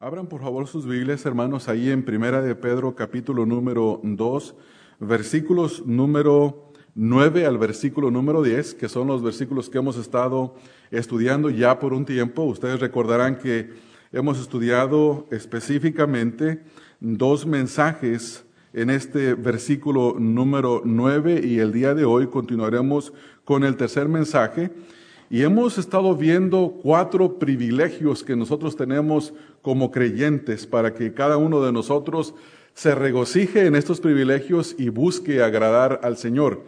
Abran por favor sus Biblias, hermanos, ahí en Primera de Pedro, capítulo número 2, versículos número 9 al versículo número 10, que son los versículos que hemos estado estudiando ya por un tiempo. Ustedes recordarán que hemos estudiado específicamente dos mensajes en este versículo número 9 y el día de hoy continuaremos con el tercer mensaje. Y hemos estado viendo cuatro privilegios que nosotros tenemos como creyentes para que cada uno de nosotros se regocije en estos privilegios y busque agradar al Señor.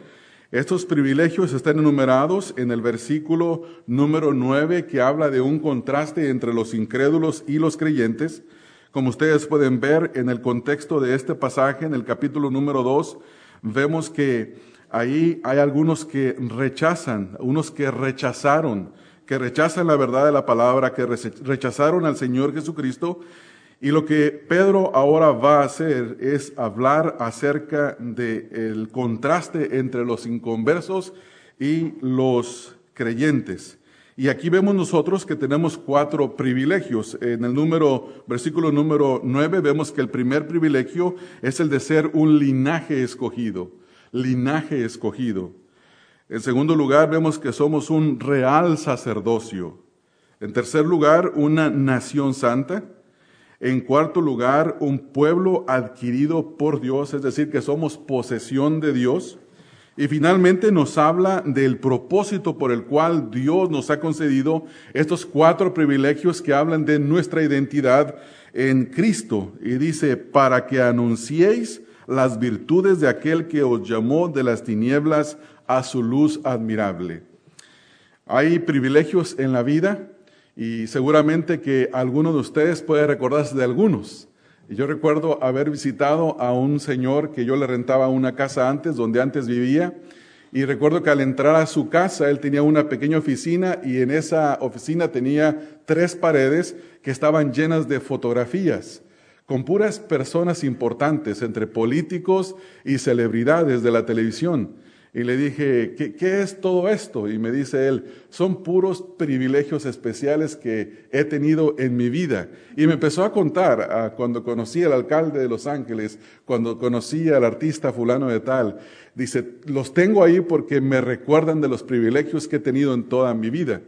Estos privilegios están enumerados en el versículo número 9 que habla de un contraste entre los incrédulos y los creyentes. Como ustedes pueden ver en el contexto de este pasaje, en el capítulo número 2, vemos que ahí hay algunos que rechazan, unos que rechazaron que rechazan la verdad de la palabra, que rechazaron al Señor Jesucristo. Y lo que Pedro ahora va a hacer es hablar acerca del contraste entre los inconversos y los creyentes. Y aquí vemos nosotros que tenemos cuatro privilegios. En el número, versículo número nueve, vemos que el primer privilegio es el de ser un linaje escogido. Linaje escogido. En segundo lugar, vemos que somos un real sacerdocio. En tercer lugar, una nación santa. En cuarto lugar, un pueblo adquirido por Dios, es decir, que somos posesión de Dios. Y finalmente nos habla del propósito por el cual Dios nos ha concedido estos cuatro privilegios que hablan de nuestra identidad en Cristo. Y dice, para que anunciéis las virtudes de aquel que os llamó de las tinieblas a su luz admirable. Hay privilegios en la vida y seguramente que alguno de ustedes puede recordarse de algunos. Yo recuerdo haber visitado a un señor que yo le rentaba una casa antes, donde antes vivía, y recuerdo que al entrar a su casa él tenía una pequeña oficina y en esa oficina tenía tres paredes que estaban llenas de fotografías con puras personas importantes, entre políticos y celebridades de la televisión. Y le dije, ¿qué, es todo esto? Y me dice él, son puros privilegios especiales que he tenido en mi vida. Y me empezó a contar cuando conocí al alcalde de Los Ángeles, cuando conocí al artista fulano de tal. Dice, los tengo ahí porque me recuerdan de los privilegios que he tenido en toda mi vida.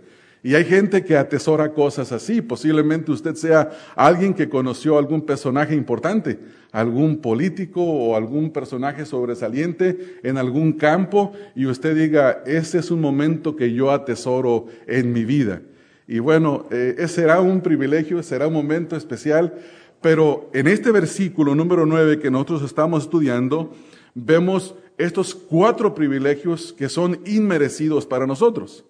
Y hay gente que atesora cosas así. Posiblemente usted sea alguien que conoció algún personaje importante, algún político o algún personaje sobresaliente en algún campo y usted diga, ese es un momento que yo atesoro en mi vida. Y bueno, eh, ese será un privilegio, será un momento especial, pero en este versículo número 9 que nosotros estamos estudiando, vemos estos cuatro privilegios que son inmerecidos para nosotros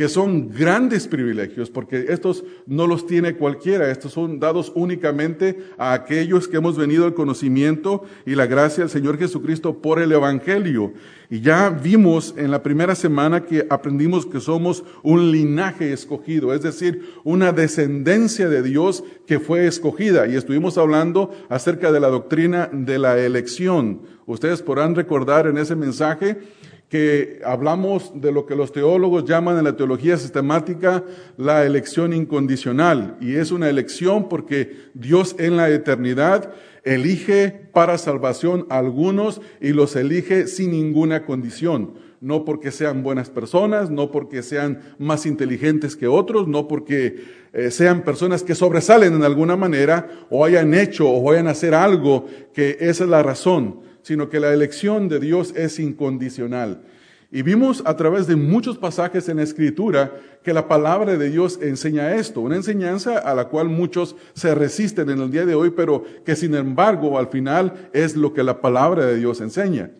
que son grandes privilegios, porque estos no los tiene cualquiera, estos son dados únicamente a aquellos que hemos venido al conocimiento y la gracia del Señor Jesucristo por el Evangelio. Y ya vimos en la primera semana que aprendimos que somos un linaje escogido, es decir, una descendencia de Dios que fue escogida. Y estuvimos hablando acerca de la doctrina de la elección. Ustedes podrán recordar en ese mensaje que hablamos de lo que los teólogos llaman en la teología sistemática la elección incondicional. Y es una elección porque Dios en la eternidad elige para salvación a algunos y los elige sin ninguna condición. No porque sean buenas personas, no porque sean más inteligentes que otros, no porque eh, sean personas que sobresalen en alguna manera o hayan hecho o vayan a hacer algo que esa es la razón sino que la elección de Dios es incondicional. Y vimos a través de muchos pasajes en la Escritura que la palabra de Dios enseña esto, una enseñanza a la cual muchos se resisten en el día de hoy, pero que sin embargo al final es lo que la palabra de Dios enseña.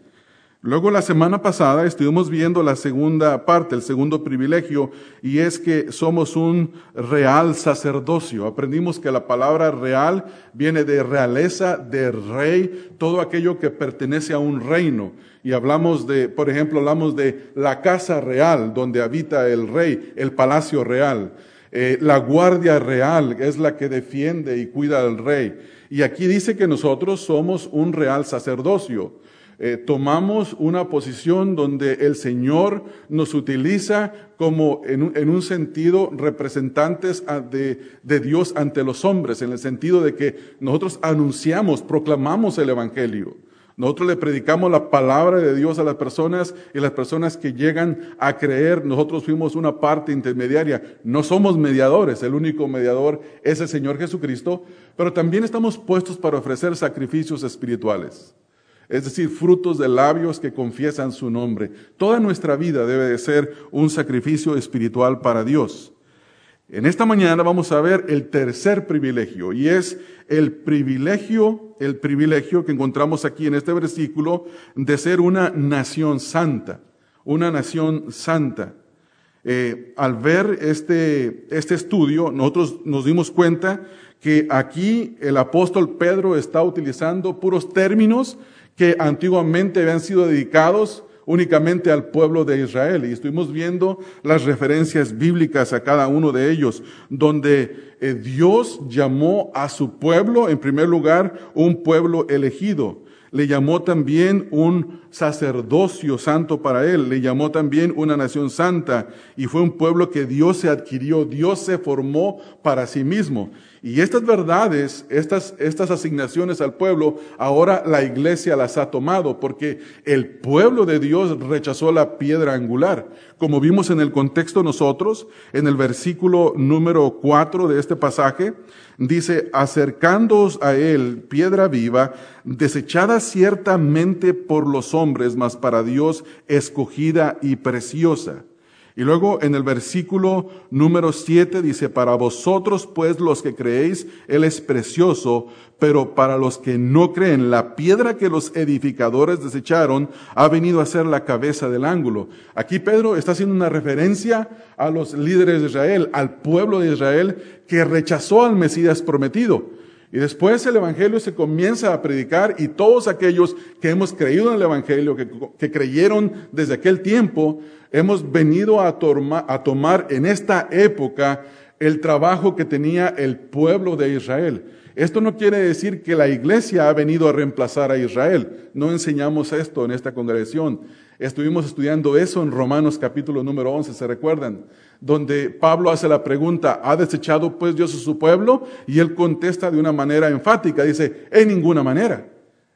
Luego la semana pasada estuvimos viendo la segunda parte, el segundo privilegio, y es que somos un real sacerdocio. Aprendimos que la palabra real viene de realeza, de rey, todo aquello que pertenece a un reino. Y hablamos de, por ejemplo, hablamos de la casa real, donde habita el rey, el palacio real. Eh, la guardia real es la que defiende y cuida al rey. Y aquí dice que nosotros somos un real sacerdocio. Eh, tomamos una posición donde el Señor nos utiliza como en un, sentido representantes de, de, Dios ante los hombres, en el sentido de que nosotros anunciamos, proclamamos el Evangelio. Nosotros le predicamos la palabra de Dios a las personas y las personas que llegan a creer, nosotros fuimos una parte intermediaria. No somos mediadores, el único mediador es el Señor Jesucristo, pero también estamos puestos para ofrecer sacrificios espirituales es decir, frutos de labios que confiesan su nombre. Toda nuestra vida debe de ser un sacrificio espiritual para Dios. En esta mañana vamos a ver el tercer privilegio y es el privilegio, el privilegio que encontramos aquí en este versículo de ser una nación santa, una nación santa. Eh, al ver este, este estudio, nosotros nos dimos cuenta que aquí el apóstol Pedro está utilizando puros términos que antiguamente habían sido dedicados únicamente al pueblo de Israel. Y estuvimos viendo las referencias bíblicas a cada uno de ellos, donde eh, Dios llamó a su pueblo, en primer lugar, un pueblo elegido. Le llamó también un sacerdocio santo para él, le llamó también una nación santa y fue un pueblo que Dios se adquirió, Dios se formó para sí mismo. Y estas verdades, estas, estas asignaciones al pueblo, ahora la iglesia las ha tomado porque el pueblo de Dios rechazó la piedra angular. Como vimos en el contexto nosotros, en el versículo número 4 de este pasaje, dice, acercándoos a él, piedra viva, desechada ciertamente por los hombres, mas para Dios escogida y preciosa. Y luego en el versículo número 7 dice, para vosotros pues los que creéis, Él es precioso, pero para los que no creen, la piedra que los edificadores desecharon ha venido a ser la cabeza del ángulo. Aquí Pedro está haciendo una referencia a los líderes de Israel, al pueblo de Israel que rechazó al Mesías prometido. Y después el Evangelio se comienza a predicar y todos aquellos que hemos creído en el Evangelio, que, creyeron desde aquel tiempo, hemos venido a, a tomar en esta época el trabajo que tenía el pueblo de Israel. Esto no quiere decir que la iglesia ha venido a reemplazar a Israel. No enseñamos esto en esta congregación. Estuvimos estudiando eso en Romanos capítulo número 11, ¿se recuerdan? Donde Pablo hace la pregunta, ¿ha desechado pues Dios a su pueblo? Y él contesta de una manera enfática, dice, en ninguna manera.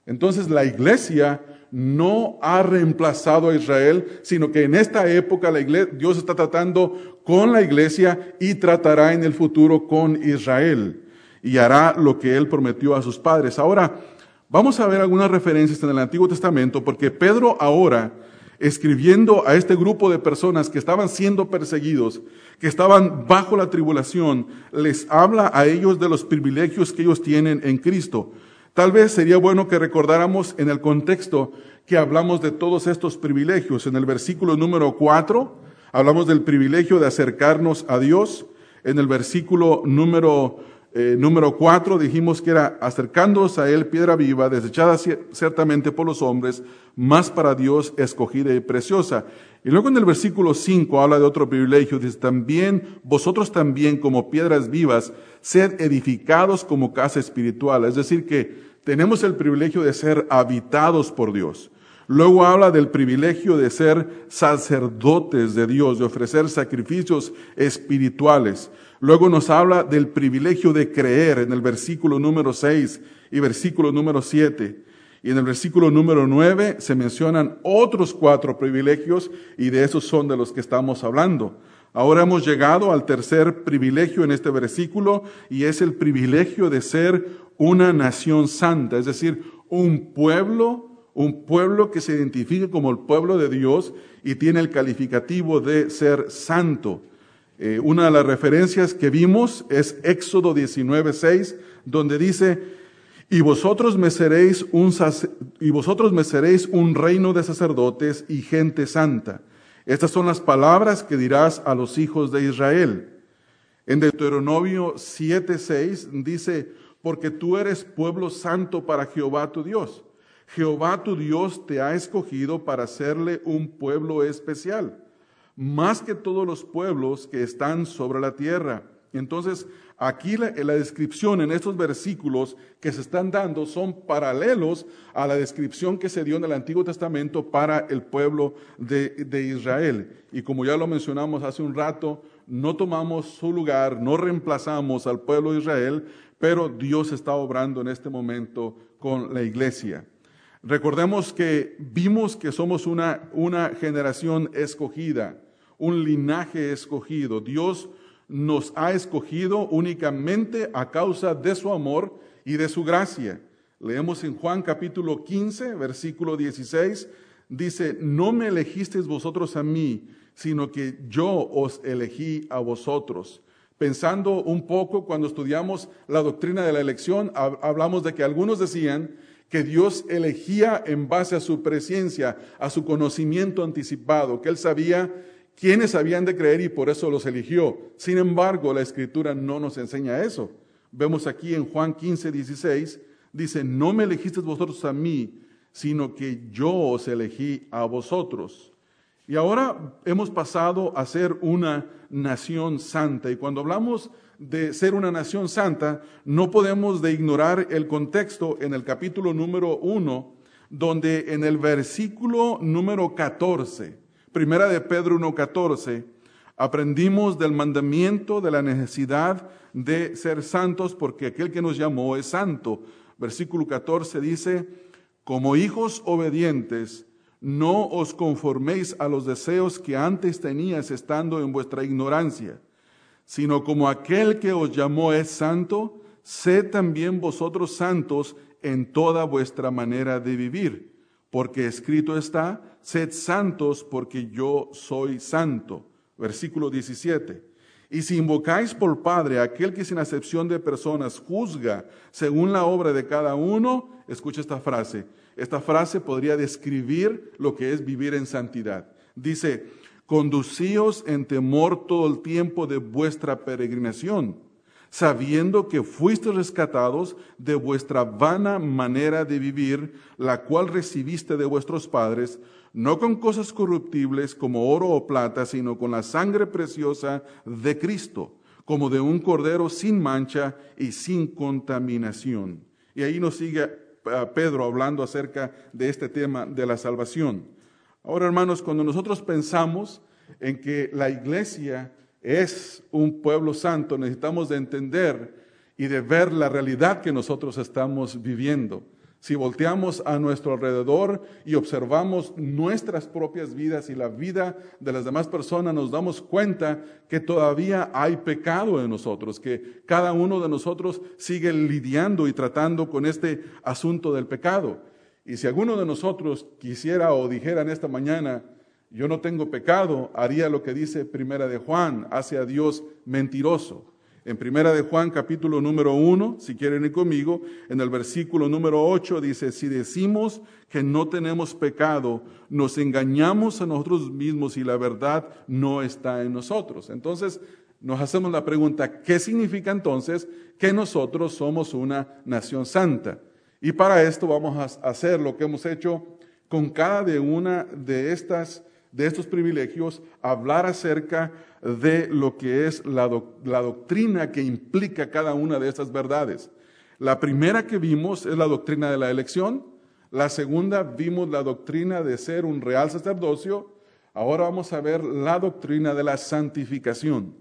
Entonces la iglesia no ha reemplazado a Israel, sino que en esta época la iglesia, Dios está tratando con la iglesia y tratará en el futuro con Israel y hará lo que él prometió a sus padres. Ahora, vamos a ver algunas referencias en el Antiguo Testamento, porque Pedro ahora escribiendo a este grupo de personas que estaban siendo perseguidos, que estaban bajo la tribulación, les habla a ellos de los privilegios que ellos tienen en Cristo. Tal vez sería bueno que recordáramos en el contexto que hablamos de todos estos privilegios. En el versículo número 4 hablamos del privilegio de acercarnos a Dios. En el versículo número eh, número cuatro dijimos que era acercándose a él piedra viva, desechada ciertamente por los hombres, más para Dios escogida y preciosa. Y luego en el versículo cinco habla de otro privilegio, dice, también, vosotros también como piedras vivas, sed edificados como casa espiritual. Es decir, que tenemos el privilegio de ser habitados por Dios. Luego habla del privilegio de ser sacerdotes de Dios, de ofrecer sacrificios espirituales. Luego nos habla del privilegio de creer en el versículo número 6 y versículo número 7. Y en el versículo número 9 se mencionan otros cuatro privilegios y de esos son de los que estamos hablando. Ahora hemos llegado al tercer privilegio en este versículo y es el privilegio de ser una nación santa, es decir, un pueblo, un pueblo que se identifique como el pueblo de Dios y tiene el calificativo de ser santo. Eh, una de las referencias que vimos es Éxodo 19:6, donde dice, y vosotros me seréis un vosotros me seréis un reino de sacerdotes y gente santa. Estas son las palabras que dirás a los hijos de Israel. En Deuteronomio 7:6 dice, porque tú eres pueblo santo para Jehová tu Dios. Jehová tu Dios te ha escogido para hacerle un pueblo especial más que todos los pueblos que están sobre la tierra. Entonces, aquí la, la, descripción en estos versículos que se están dando son paralelos a la descripción que se dio en el Antiguo Testamento para el pueblo de, de Israel. Y como ya lo mencionamos hace un rato, no tomamos su lugar, no reemplazamos al pueblo de Israel, pero Dios está obrando en este momento con la iglesia. Recordemos que vimos que somos una, una generación escogida, un linaje escogido. Dios nos ha escogido únicamente a causa de su amor y de su gracia. Leemos en Juan capítulo 15, versículo 16, dice, no me elegisteis vosotros a mí, sino que yo os elegí a vosotros. Pensando un poco cuando estudiamos la doctrina de la elección, hablamos de que algunos decían que Dios elegía en base a su presencia, a su conocimiento anticipado, que Él sabía quiénes habían de creer y por eso los eligió. Sin embargo, la escritura no nos enseña eso. Vemos aquí en Juan 15, 16, dice, no me elegisteis vosotros a mí, sino que yo os elegí a vosotros. Y ahora hemos pasado a ser una nación santa. Y cuando hablamos de ser una nación santa, no podemos de ignorar el contexto en el capítulo número 1, donde en el versículo número 14, Primera de Pedro 1.14, aprendimos del mandamiento de la necesidad de ser santos porque aquel que nos llamó es santo. Versículo 14 dice, como hijos obedientes, no os conforméis a los deseos que antes tenías estando en vuestra ignorancia, sino como aquel que os llamó es santo, sed también vosotros santos en toda vuestra manera de vivir, porque escrito está, sed santos porque yo soy santo. Versículo 17. Y si invocáis por Padre aquel que sin acepción de personas juzga según la obra de cada uno, escucha esta frase. Esta frase podría describir lo que es vivir en santidad. Dice, conducíos en temor todo el tiempo de vuestra peregrinación, sabiendo que fuisteis rescatados de vuestra vana manera de vivir, la cual recibiste de vuestros padres, no con cosas corruptibles como oro o plata, sino con la sangre preciosa de Cristo, como de un cordero sin mancha y sin contaminación. Y ahí nos sigue eh, Pedro hablando acerca de este tema de la salvación. Ahora, hermanos, cuando nosotros pensamos en que la iglesia es un pueblo santo, necesitamos de entender y de ver la realidad que nosotros estamos viviendo. Si volteamos a nuestro alrededor y observamos nuestras propias vidas y la vida de las demás personas, nos damos cuenta que todavía hay pecado en nosotros, que cada uno de nosotros sigue lidiando y tratando con este asunto del pecado. Y si alguno de nosotros quisiera o dijera en esta mañana, yo no tengo pecado, haría lo que dice Primera de Juan, hace a Dios mentiroso. En Primera de Juan capítulo número 1, si quieren ir conmigo, en el versículo número 8 dice, si decimos que no tenemos pecado, nos engañamos a nosotros mismos y la verdad no está en nosotros. Entonces, nos hacemos la pregunta, ¿qué significa entonces que nosotros somos una nación santa? Y para esto vamos a hacer lo que hemos hecho con cada de una de estas de estos privilegios, hablar acerca de lo que es la, doctrina que implica cada una de estas verdades. La primera que vimos es la doctrina de la elección, la segunda vimos la doctrina de ser un real sacerdocio, ahora vamos a ver la doctrina de la santificación.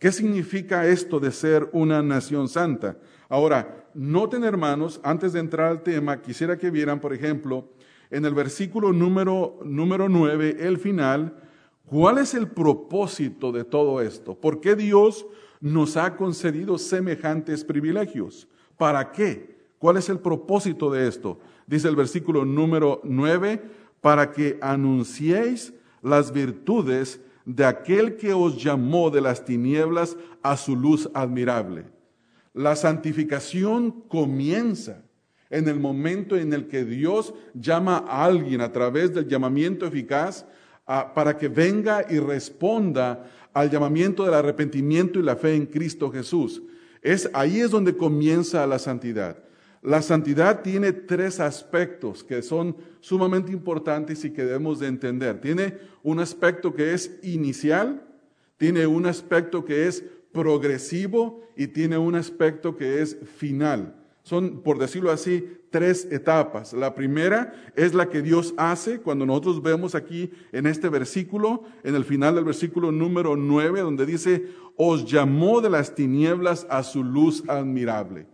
¿Qué significa esto de ser una nación santa? Ahora, noten hermanos, antes de entrar al tema, quisiera que vieran, por ejemplo, en el versículo número, número 9, el final, ¿cuál es el propósito de todo esto? ¿Por qué Dios nos ha concedido semejantes privilegios? ¿Para qué? ¿Cuál es el propósito de esto? Dice el versículo número 9, para que anunciéis las virtudes de aquel que os llamó de las tinieblas a su luz admirable. La santificación comienza en el momento en el que Dios llama a alguien a través del llamamiento eficaz para que venga y responda al llamamiento del arrepentimiento y la fe en Cristo Jesús. Es, ahí es donde comienza la santidad. La santidad tiene tres aspectos que son sumamente importantes y que debemos de entender. Tiene un aspecto que es inicial, tiene un aspecto que es progresivo y tiene un aspecto que es final. Son, por decirlo así, tres etapas. La primera es la que Dios hace cuando nosotros vemos aquí en este versículo, en el final del versículo número 9, donde dice, os llamó de las tinieblas a su luz admirable.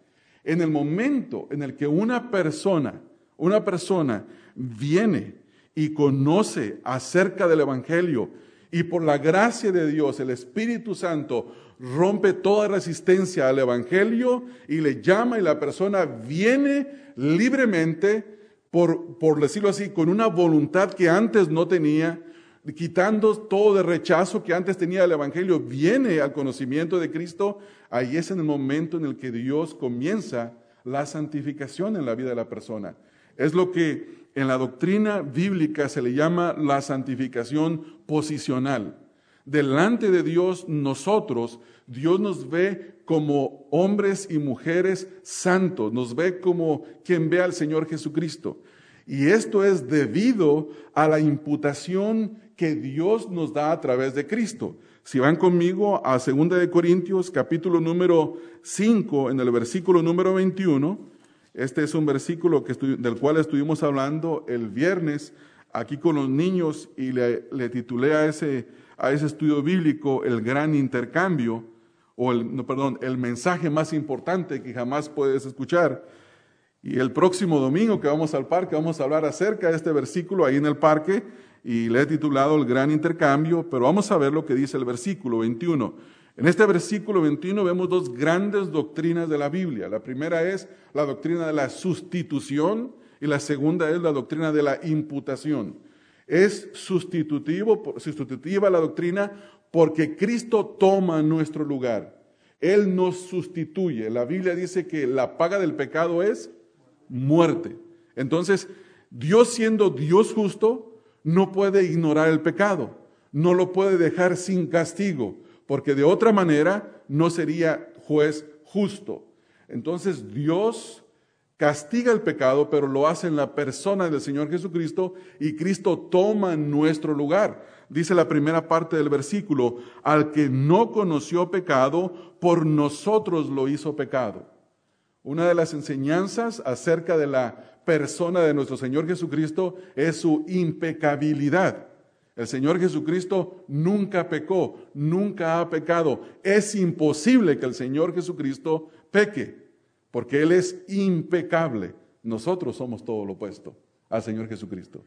En el momento en el que una persona, una persona viene y conoce acerca del Evangelio y por la gracia de Dios, el Espíritu Santo rompe toda resistencia al Evangelio y le llama y la persona viene libremente, por, por decirlo así, con una voluntad que antes no tenía, quitando todo de rechazo que antes tenía el Evangelio, viene al conocimiento de Cristo, ahí es en el momento en el que Dios comienza la santificación en la vida de la persona. Es lo que en la doctrina bíblica se le llama la santificación posicional. Delante de Dios nosotros, Dios nos ve como hombres y mujeres santos, nos ve como quien ve al Señor Jesucristo. Y esto es debido a la imputación que Dios nos da a través de Cristo. Si van conmigo a 2 de Corintios capítulo número 5 en el versículo número 21, este es un versículo del cual estuvimos hablando el viernes aquí con los niños y le, le titulé a ese a ese estudio bíblico el gran intercambio, o el, no, perdón, el mensaje más importante que jamás puedes escuchar. Y el próximo domingo que vamos al parque, vamos a hablar acerca de este versículo ahí en el parque, y le he titulado el gran intercambio, pero vamos a ver lo que dice el versículo 21. En este versículo 21 vemos dos grandes doctrinas de la Biblia. La primera es la doctrina de la sustitución y la segunda es la doctrina de la imputación. Es sustitutivo, sustitutiva la doctrina porque Cristo toma nuestro lugar. Él nos sustituye. La Biblia dice que la paga del pecado es muerte. Entonces, Dios siendo Dios justo, no puede ignorar el pecado, no lo puede dejar sin castigo, porque de otra manera no sería juez justo. Entonces Dios castiga el pecado, pero lo hace en la persona del Señor Jesucristo y Cristo toma nuestro lugar. Dice la primera parte del versículo, al que no conoció pecado, por nosotros lo hizo pecado. Una de las enseñanzas acerca de la persona de nuestro Señor Jesucristo es su impecabilidad. El Señor Jesucristo nunca pecó, nunca ha pecado. Es imposible que el Señor Jesucristo peque porque Él es impecable. Nosotros somos todo lo opuesto al Señor Jesucristo.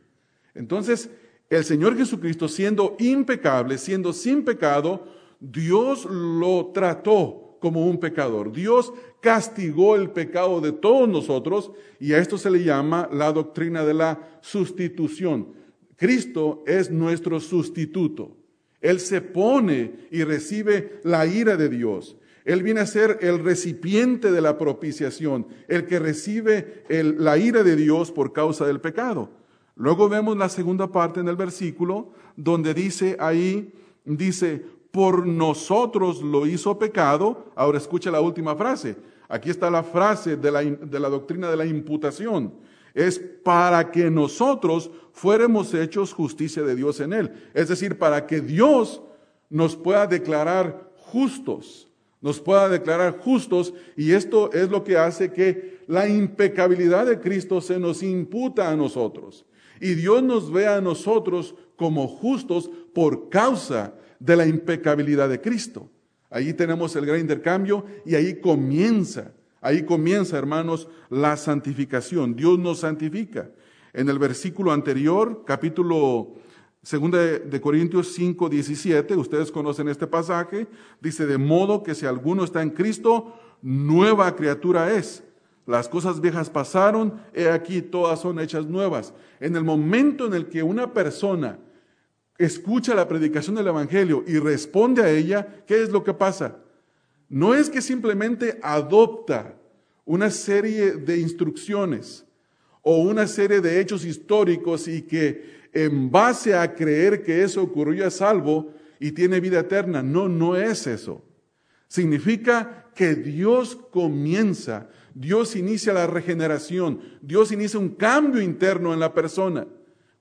Entonces, el Señor Jesucristo, siendo impecable, siendo sin pecado, Dios lo trató como un pecador. Dios castigó el pecado de todos nosotros y a esto se le llama la doctrina de la sustitución. Cristo es nuestro sustituto. Él se pone y recibe la ira de Dios. Él viene a ser el recipiente de la propiciación, el que recibe la ira de Dios por causa del pecado. Luego vemos la segunda parte en el versículo, donde dice ahí, dice, por nosotros lo hizo pecado. Ahora escucha la última frase. Aquí está la frase de la, de la doctrina de la imputación. Es para que nosotros fuéramos hechos justicia de Dios en él. Es decir, para que Dios nos pueda declarar justos nos pueda declarar justos y esto es lo que hace que la impecabilidad de Cristo se nos imputa a nosotros. Y Dios nos ve a nosotros como justos por causa de la impecabilidad de Cristo. Ahí tenemos el gran intercambio y ahí comienza, ahí comienza, hermanos, la santificación. Dios nos santifica. En el versículo anterior, capítulo Segunda de Corintios 5, 17, ustedes conocen este pasaje, dice, de modo que si alguno está en Cristo, nueva criatura es. Las cosas viejas pasaron, he aquí todas son hechas nuevas. En el momento en el que una persona escucha la predicación del Evangelio y responde a ella, ¿qué es lo que pasa? No es que simplemente adopta una serie de instrucciones o una serie de hechos históricos y que en base a creer que eso ocurrió es salvo y tiene vida eterna. No, no es eso. Significa que Dios comienza, Dios inicia la regeneración, Dios inicia un cambio interno en la persona.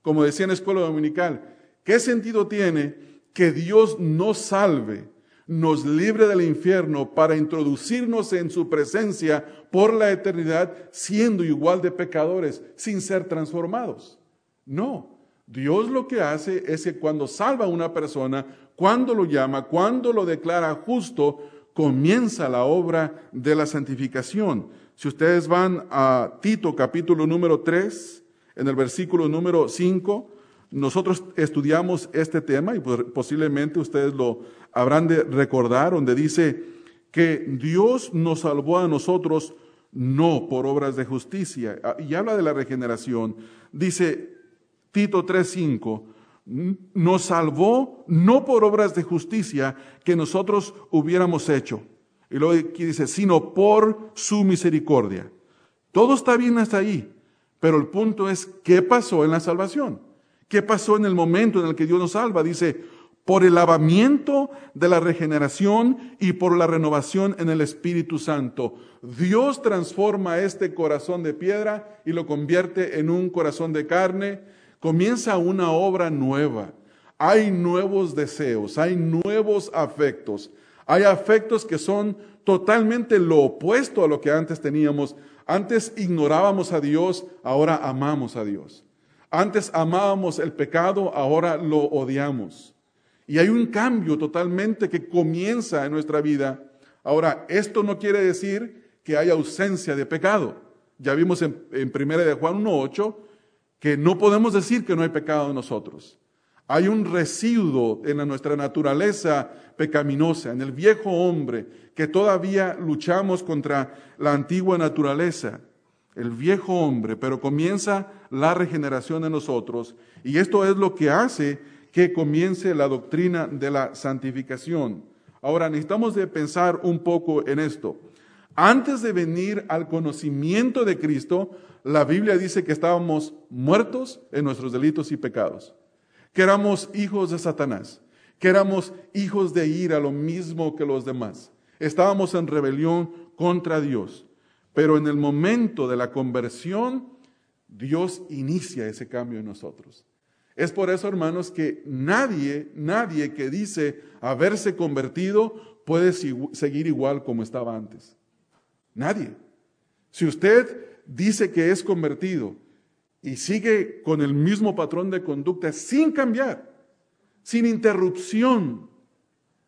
Como decía en la escuela dominical, ¿qué sentido tiene que Dios no salve, nos libre del infierno para introducirnos en su presencia por la eternidad, siendo igual de pecadores, sin ser transformados. No, Dios lo que hace es que cuando salva a una persona, cuando lo llama, cuando lo declara justo, comienza la obra de la santificación. Si ustedes van a Tito capítulo número 3, en el versículo número 5, nosotros estudiamos este tema y posiblemente ustedes lo habrán de recordar, donde dice que Dios nos salvó a nosotros no por obras de justicia. Ah, y habla de la regeneración. Dice Tito 3:5, nos salvó no por obras de justicia que nosotros hubiéramos hecho. Y luego aquí dice, sino por su misericordia. Todo está bien hasta ahí, pero el punto es, ¿qué pasó en la salvación? ¿Qué pasó en el momento en el que Dios nos salva? Dice, por el lavamiento de la regeneración y por la renovación en el Espíritu Santo. Dios transforma este corazón de piedra y lo convierte en un corazón de carne. Comienza una obra nueva. Hay nuevos deseos, hay nuevos afectos. Hay afectos que son totalmente lo opuesto a lo que antes teníamos. Antes ignorábamos a Dios, ahora amamos a Dios. Antes amábamos el pecado, ahora lo odiamos. Y hay un cambio totalmente que comienza en nuestra vida. Ahora, esto no quiere decir que haya ausencia de pecado. Ya vimos en, en 1 de Juan 1.8 que no podemos decir que no hay pecado en nosotros. Hay un residuo en nuestra naturaleza pecaminosa, en el viejo hombre, que todavía luchamos contra la antigua naturaleza el viejo hombre, pero comienza la regeneración en nosotros y esto es lo que hace que comience la doctrina de la santificación. Ahora necesitamos de pensar un poco en esto. Antes de venir al conocimiento de Cristo, la Biblia dice que estábamos muertos en nuestros delitos y pecados, que éramos hijos de Satanás, que éramos hijos de ira, lo mismo que los demás. Estábamos en rebelión contra Dios. Pero en el momento de la conversión, Dios inicia ese cambio en nosotros. Es por eso, hermanos, que nadie, nadie que dice haberse convertido puede seguir igual como estaba antes. Nadie. Si usted dice que es convertido y sigue con el mismo patrón de conducta sin cambiar, sin interrupción,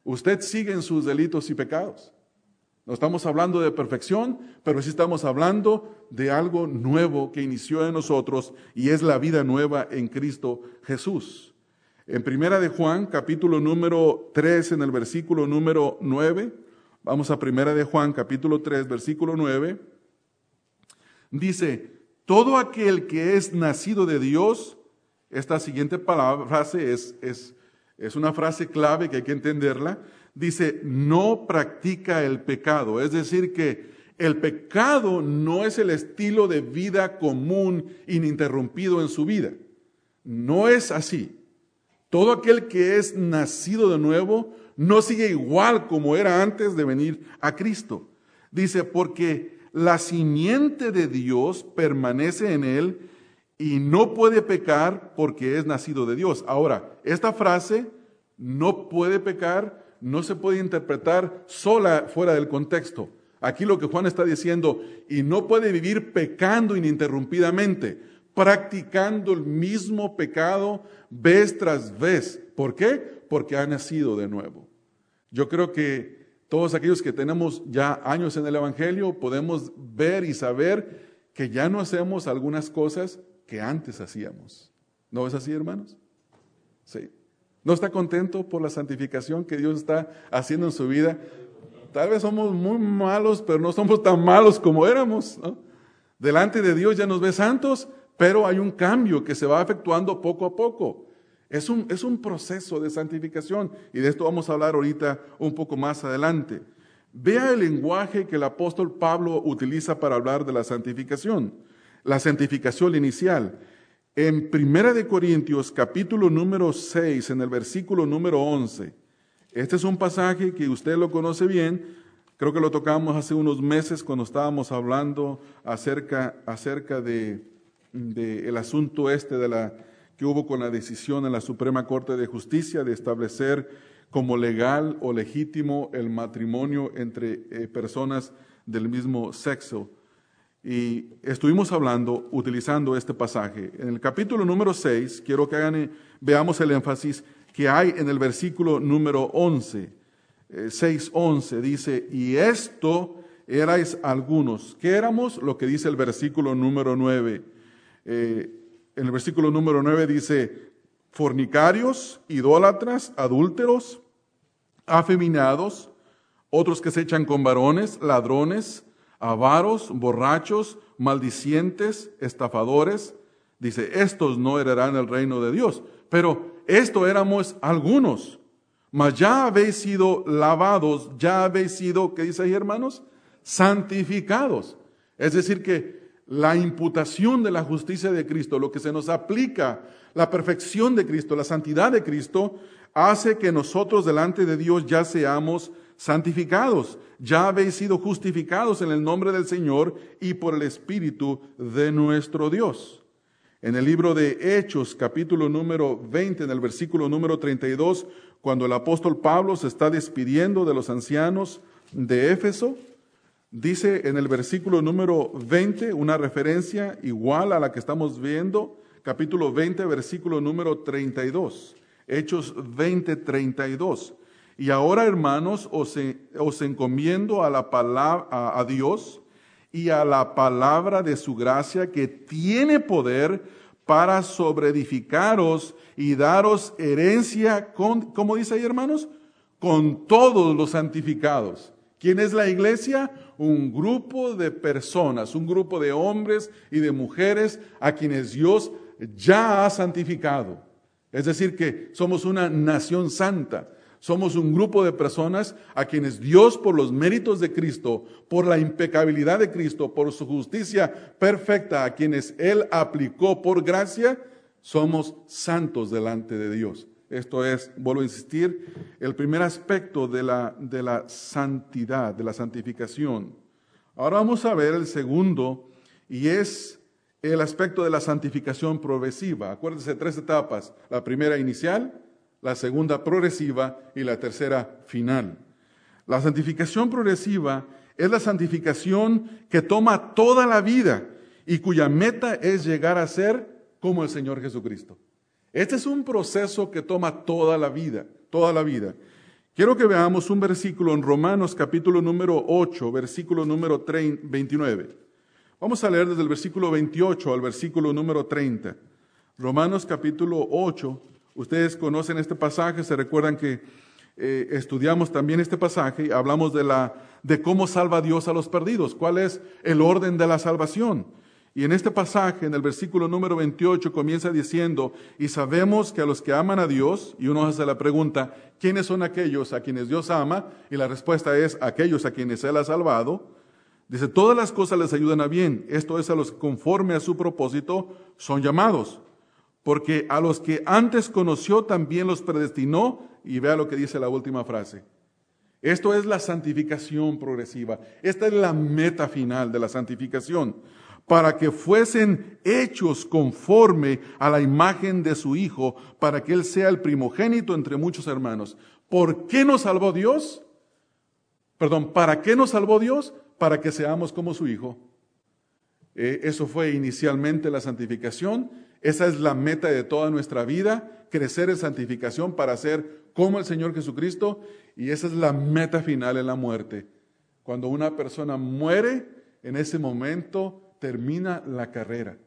usted sigue en sus delitos y pecados. No estamos hablando de perfección, pero sí estamos hablando de algo nuevo que inició en nosotros y es la vida nueva en Cristo Jesús. En Primera de Juan, capítulo número 3, en el versículo número 9, vamos a Primera de Juan, capítulo 3, versículo 9, dice, todo aquel que es nacido de Dios, esta siguiente palabra, frase es, es, es una frase clave que hay que entenderla, dice, no practica el pecado. Es decir, que el pecado no es el estilo de vida común, ininterrumpido en su vida. No es así. Todo aquel que es nacido de nuevo no sigue igual como era antes de venir a Cristo. Dice, porque la simiente de Dios permanece en él y no puede pecar porque es nacido de Dios. Ahora, esta frase, no puede pecar, no se puede interpretar sola fuera del contexto. Aquí lo que Juan está diciendo, y no puede vivir pecando ininterrumpidamente, practicando el mismo pecado vez tras vez. ¿Por qué? Porque ha nacido de nuevo. Yo creo que todos aquellos que tenemos ya años en el Evangelio podemos ver y saber que ya no hacemos algunas cosas que antes hacíamos. ¿No es así, hermanos? Sí. ¿No está contento por la santificación que Dios está haciendo en su vida? Tal vez somos muy malos, pero no somos tan malos como éramos. Delante de Dios ya nos ve santos, pero hay un cambio que se va efectuando poco a poco. Es un, es un proceso de santificación y de esto vamos a hablar ahorita un poco más adelante. Vea el lenguaje que el apóstol Pablo utiliza para hablar de la santificación. La santificación inicial. En Primera de Corintios, capítulo número 6, en el versículo número 11, este es un pasaje que usted lo conoce bien, creo que lo tocamos hace unos meses cuando estábamos hablando acerca, acerca de, el asunto este de la, que hubo con la decisión en la Suprema Corte de Justicia de establecer como legal o legítimo el matrimonio entre eh, personas del mismo sexo. Y estuvimos hablando, utilizando este pasaje. En el capítulo número 6, quiero que hagan, veamos el énfasis que hay en el versículo número 11. 6.11 eh, dice, y esto erais algunos. ¿Qué éramos? Lo que dice el versículo número 9. Eh, en el versículo número 9 dice, fornicarios, idólatras, adúlteros, afeminados, otros que se echan con varones, ladrones, avaros, borrachos, maldicientes, estafadores. Dice, estos no heredarán el reino de Dios. Pero esto éramos algunos. Mas ya habéis sido lavados, ya habéis sido, ¿qué dice ahí hermanos? Santificados. Es decir, que la imputación de la justicia de Cristo, lo que se nos aplica, la perfección de Cristo, la santidad de Cristo, hace que nosotros delante de Dios ya seamos santificados, ya habéis sido justificados en el nombre del Señor y por el Espíritu de nuestro Dios. En el libro de Hechos, capítulo número 20, en el versículo número 32, cuando el apóstol Pablo se está despidiendo de los ancianos de Éfeso, dice en el versículo número 20 una referencia igual a la que estamos viendo, capítulo 20, versículo número 32. Hechos 20, 32. Y ahora, hermanos, os, encomiendo a la palabra, a, Dios y a la palabra de su gracia que tiene poder para sobreedificaros y daros herencia con, ¿cómo dice ahí, hermanos? Con todos los santificados. ¿Quién es la iglesia? Un grupo de personas, un grupo de hombres y de mujeres a quienes Dios ya ha santificado. Es decir, que somos una nación santa. Somos un grupo de personas a quienes Dios, por los méritos de Cristo, por la impecabilidad de Cristo, por su justicia perfecta, a quienes Él aplicó por gracia, somos santos delante de Dios. Esto es, vuelvo a insistir, el primer aspecto de la, de la santidad, de la santificación. Ahora vamos a ver el segundo, y es el aspecto de la santificación progresiva. Acuérdense, tres etapas. La primera inicial, la segunda progresiva y la tercera final. La santificación progresiva es la santificación que toma toda la vida y cuya meta es llegar a ser como el Señor Jesucristo. Este es un proceso que toma toda la vida, toda la vida. Quiero que veamos un versículo en Romanos capítulo número 8, versículo número 29. Vamos a leer desde el versículo 28 al versículo número 30. Romanos capítulo 8, Ustedes conocen este pasaje, se recuerdan que eh, estudiamos también este pasaje y hablamos de, la, de cómo salva Dios a los perdidos, cuál es el orden de la salvación. Y en este pasaje, en el versículo número 28, comienza diciendo, y sabemos que a los que aman a Dios, y uno hace la pregunta, ¿quiénes son aquellos a quienes Dios ama? Y la respuesta es, aquellos a quienes Él ha salvado. Dice, todas las cosas les ayudan a bien, esto es a los que conforme a su propósito son llamados porque a los que antes conoció también los predestinó, y vea lo que dice la última frase. Esto es la santificación progresiva. Esta es la meta final de la santificación, para que fuesen hechos conforme a la imagen de su Hijo, para que Él sea el primogénito entre muchos hermanos. ¿Por qué nos salvó Dios? Perdón, ¿para qué nos salvó Dios? Para que seamos como su Hijo. Eh, eso fue inicialmente la santificación esa es la meta de toda nuestra vida, crecer en santificación para ser como el Señor Jesucristo. Y esa es la meta final en la muerte. Cuando una persona muere, en ese momento termina la carrera.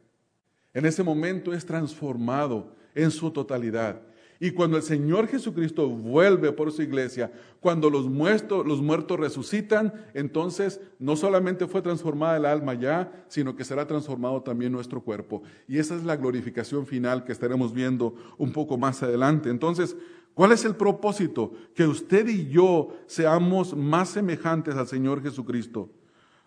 En ese momento es transformado en su totalidad. Y cuando el Señor Jesucristo vuelve por su iglesia, cuando los muertos, resucitan, entonces no solamente fue transformada el alma ya, sino que será transformado también nuestro cuerpo. Y esa es la glorificación final que estaremos viendo un poco más adelante. Entonces, ¿cuál es el propósito? Que usted y yo seamos más semejantes al Señor Jesucristo.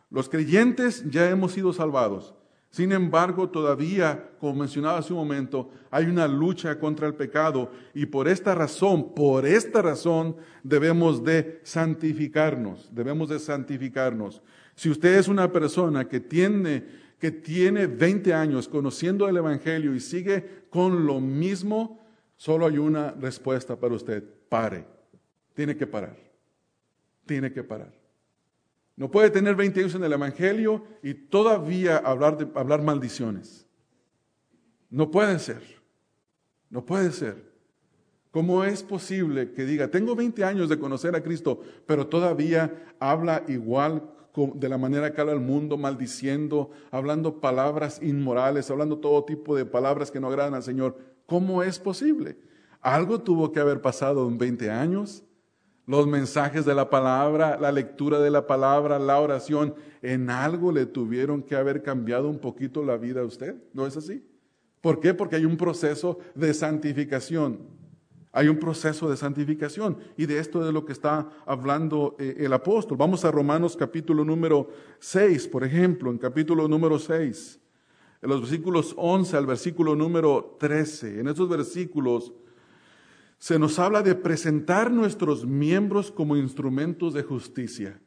Los creyentes ya hemos sido salvados. Sin embargo, todavía, como mencionaba hace un momento, hay una lucha contra el pecado y por esta razón, por esta razón debemos de santificarnos, debemos de santificarnos. Si usted es una persona que tiene, que tiene 20 años conociendo el Evangelio y sigue con lo mismo, solo hay una respuesta para usted, pare. tiene que parar. Tiene que parar. No puede tener 20 años en el Evangelio y todavía hablar, de, hablar maldiciones. No puede ser. No puede ser. ¿Cómo es posible que diga, tengo 20 años de conocer a Cristo, pero todavía habla igual de la manera que habla el mundo, maldiciendo, hablando palabras inmorales, hablando todo tipo de palabras que no agradan al Señor? ¿Cómo es posible? Algo tuvo que haber pasado en 20 años. Los mensajes de la palabra, la lectura de la palabra, la oración, en algo le tuvieron que haber cambiado un poquito la vida a usted. ¿No es así? ¿Por qué? Porque hay un proceso de santificación. Hay un proceso de santificación y de esto es de lo que está hablando eh, el apóstol. Vamos a Romanos capítulo número 6, por ejemplo, en capítulo número 6, en los versículos 11 al versículo número 13. En estos versículos se nos habla de presentar nuestros miembros como instrumentos de justicia.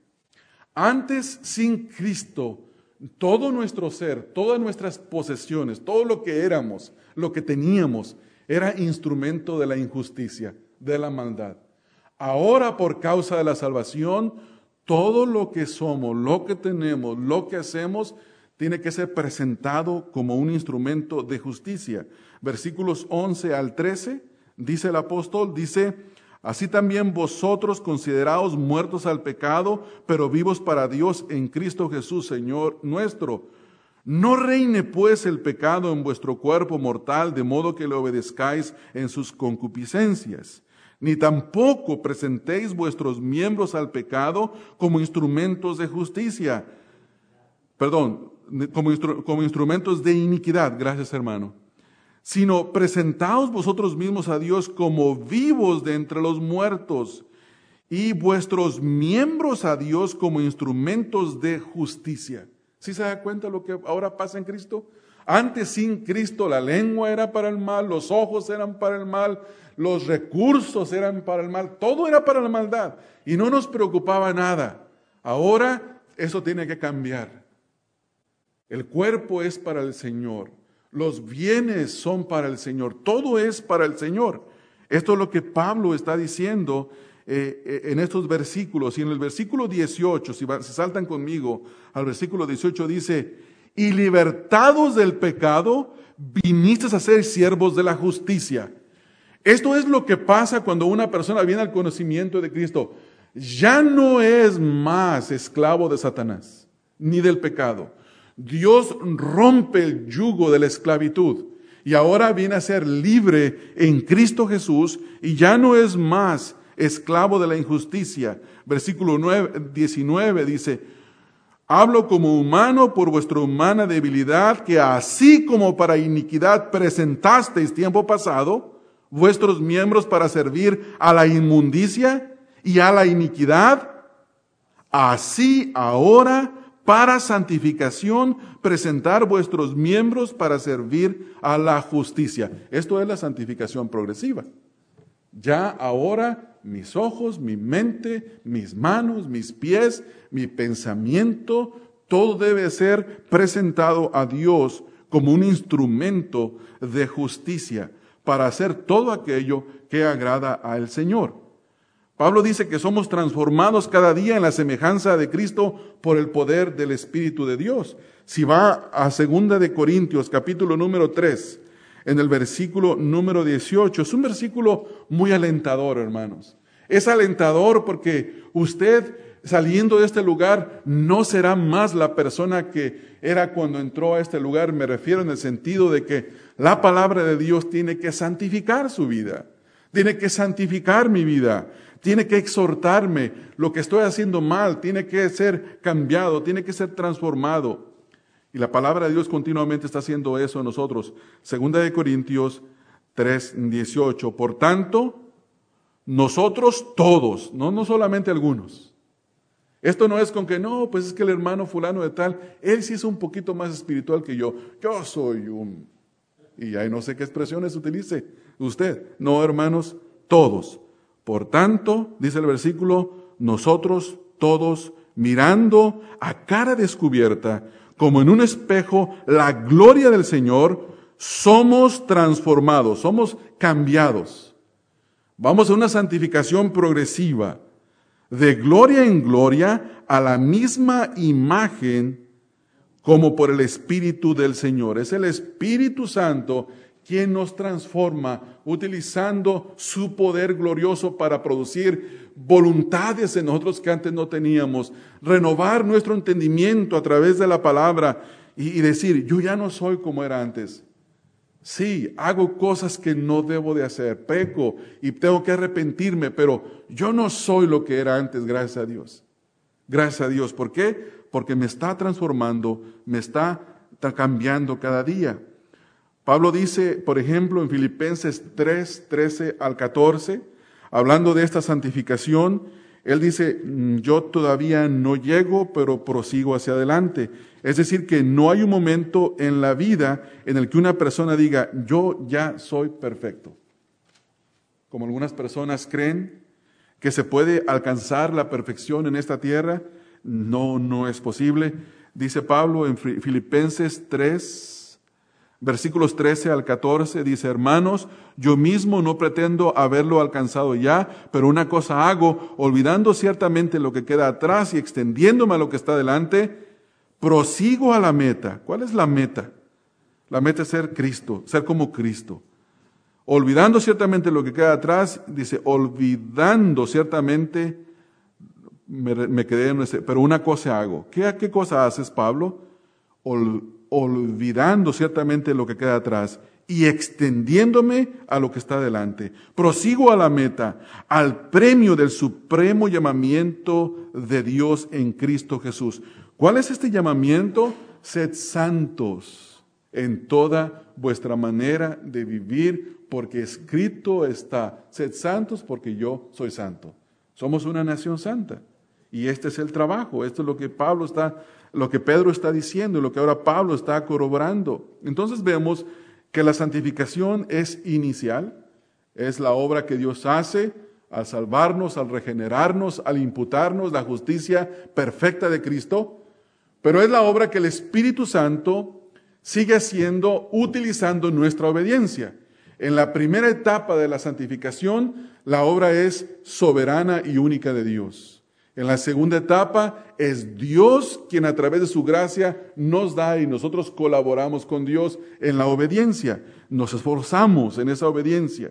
Antes, sin Cristo, todo nuestro ser, todas nuestras posesiones, todo lo que éramos, lo que teníamos, era instrumento de la injusticia, de la maldad. Ahora, por causa de la salvación, todo lo que somos, lo que tenemos, lo que hacemos, tiene que ser presentado como un instrumento de justicia. Versículos 11 al 13 dice el apóstol, dice, así también vosotros considerados muertos al pecado, pero vivos para Dios en Cristo Jesús, Señor nuestro. No reine pues el pecado en vuestro cuerpo mortal, de modo que le obedezcáis en sus concupiscencias, ni tampoco presentéis vuestros miembros al pecado como instrumentos de justicia, perdón, como, como instrumentos de iniquidad, gracias hermano sino presentaos vosotros mismos a Dios como vivos de entre los muertos y vuestros miembros a Dios como instrumentos de justicia. ¿Sí se da cuenta lo que ahora pasa en Cristo? Antes sin Cristo la lengua era para el mal, los ojos eran para el mal, los recursos eran para el mal, todo era para la maldad y no nos preocupaba nada. Ahora eso tiene que cambiar. El cuerpo es para el Señor. Los bienes son para el Señor, todo es para el Señor. Esto es lo que Pablo está diciendo eh, eh, en estos versículos. Y en el versículo 18, si, si saltan conmigo al versículo 18, dice, y libertados del pecado, viniste a ser siervos de la justicia. Esto es lo que pasa cuando una persona viene al conocimiento de Cristo. Ya no es más esclavo de Satanás, ni del pecado. Dios rompe el yugo de la esclavitud y ahora viene a ser libre en Cristo Jesús y ya no es más esclavo de la injusticia. Versículo 19 dice, hablo como humano por vuestra humana debilidad, que así como para iniquidad presentasteis tiempo pasado, vuestros miembros para servir a la inmundicia y a la iniquidad, así ahora para santificación, presentar vuestros miembros para servir a la justicia. Esto es la santificación progresiva. Ya ahora mis ojos, mi mente, mis manos, mis pies, mi pensamiento, todo debe ser presentado a Dios como un instrumento de justicia para hacer todo aquello que agrada al Señor. Pablo dice que somos transformados cada día en la semejanza de Cristo por el poder del Espíritu de Dios. Si va a segunda de Corintios, capítulo número 3, en el versículo número 18, es un versículo muy alentador, hermanos. Es alentador porque usted saliendo de este lugar no será más la persona que era cuando entró a este lugar. Me refiero en el sentido de que la palabra de Dios tiene que santificar su vida. Tiene que santificar mi vida tiene que exhortarme, lo que estoy haciendo mal tiene que ser cambiado, tiene que ser transformado. Y la palabra de Dios continuamente está haciendo eso en nosotros. Segunda de Corintios 3, 18. Por tanto, nosotros todos, no, no solamente algunos. Esto no es con que no, pues es que el hermano fulano de tal, él sí es un poquito más espiritual que yo. Yo soy un... Y ahí no sé qué expresiones utilice usted. No, hermanos, todos. Por tanto, dice el versículo, nosotros todos mirando a cara descubierta, como en un espejo, la gloria del Señor, somos transformados, somos cambiados Vamos a una santificación progresiva, de gloria en gloria, a la misma imagen como por el Espíritu del Señor. Es el Espíritu Santo quien nos transforma utilizando su poder glorioso para producir voluntades en nosotros que antes no teníamos, renovar nuestro entendimiento a través de la palabra y, decir, yo ya no soy como era antes. Sí, hago cosas que no debo de hacer, peco y tengo que arrepentirme, pero yo no soy lo que era antes, gracias a Dios. Gracias a Dios. ¿Por qué? Porque me está transformando, me está cambiando cada día. Pablo dice, por ejemplo, en Filipenses 3, 13 al 14, hablando de esta santificación, él dice, mm, yo todavía no llego, pero prosigo hacia adelante. Es decir, que no hay un momento en la vida en el que una persona diga, yo ya soy perfecto. Como algunas personas creen que se puede alcanzar la perfección en esta tierra, no, no es posible. Dice Pablo en Filipenses 3, Versículos 13 al 14 dice, hermanos, yo mismo no pretendo haberlo alcanzado ya, pero una cosa hago, olvidando ciertamente lo que queda atrás y extendiéndome a lo que está delante, prosigo a la meta. ¿Cuál es la meta? La meta es ser Cristo, ser como Cristo. Olvidando ciertamente lo que queda atrás, dice, olvidando ciertamente, me, quedé en ese, pero una cosa hago. ¿Qué, qué cosa haces, Pablo? Olvidando ciertamente lo que queda atrás y extendiéndome a lo que está delante. Prosigo a la meta, al premio del supremo llamamiento de Dios en Cristo Jesús. ¿Cuál es este llamamiento? Sed santos en toda vuestra manera de vivir, porque escrito está, sed santos porque yo soy santo. Somos una nación santa. Y este es el trabajo, esto es lo que Pablo está lo que Pedro está diciendo y lo que ahora Pablo está corroborando. Entonces vemos que la santificación es inicial, es la obra que Dios hace al salvarnos, al regenerarnos, al imputarnos la justicia perfecta de Cristo, pero es la obra que el Espíritu Santo sigue haciendo utilizando nuestra obediencia. En la primera etapa de la santificación, la obra es soberana y única de Dios. En la segunda etapa es Dios quien a través de su gracia nos da y nosotros colaboramos con Dios en la obediencia. Nos esforzamos en esa obediencia.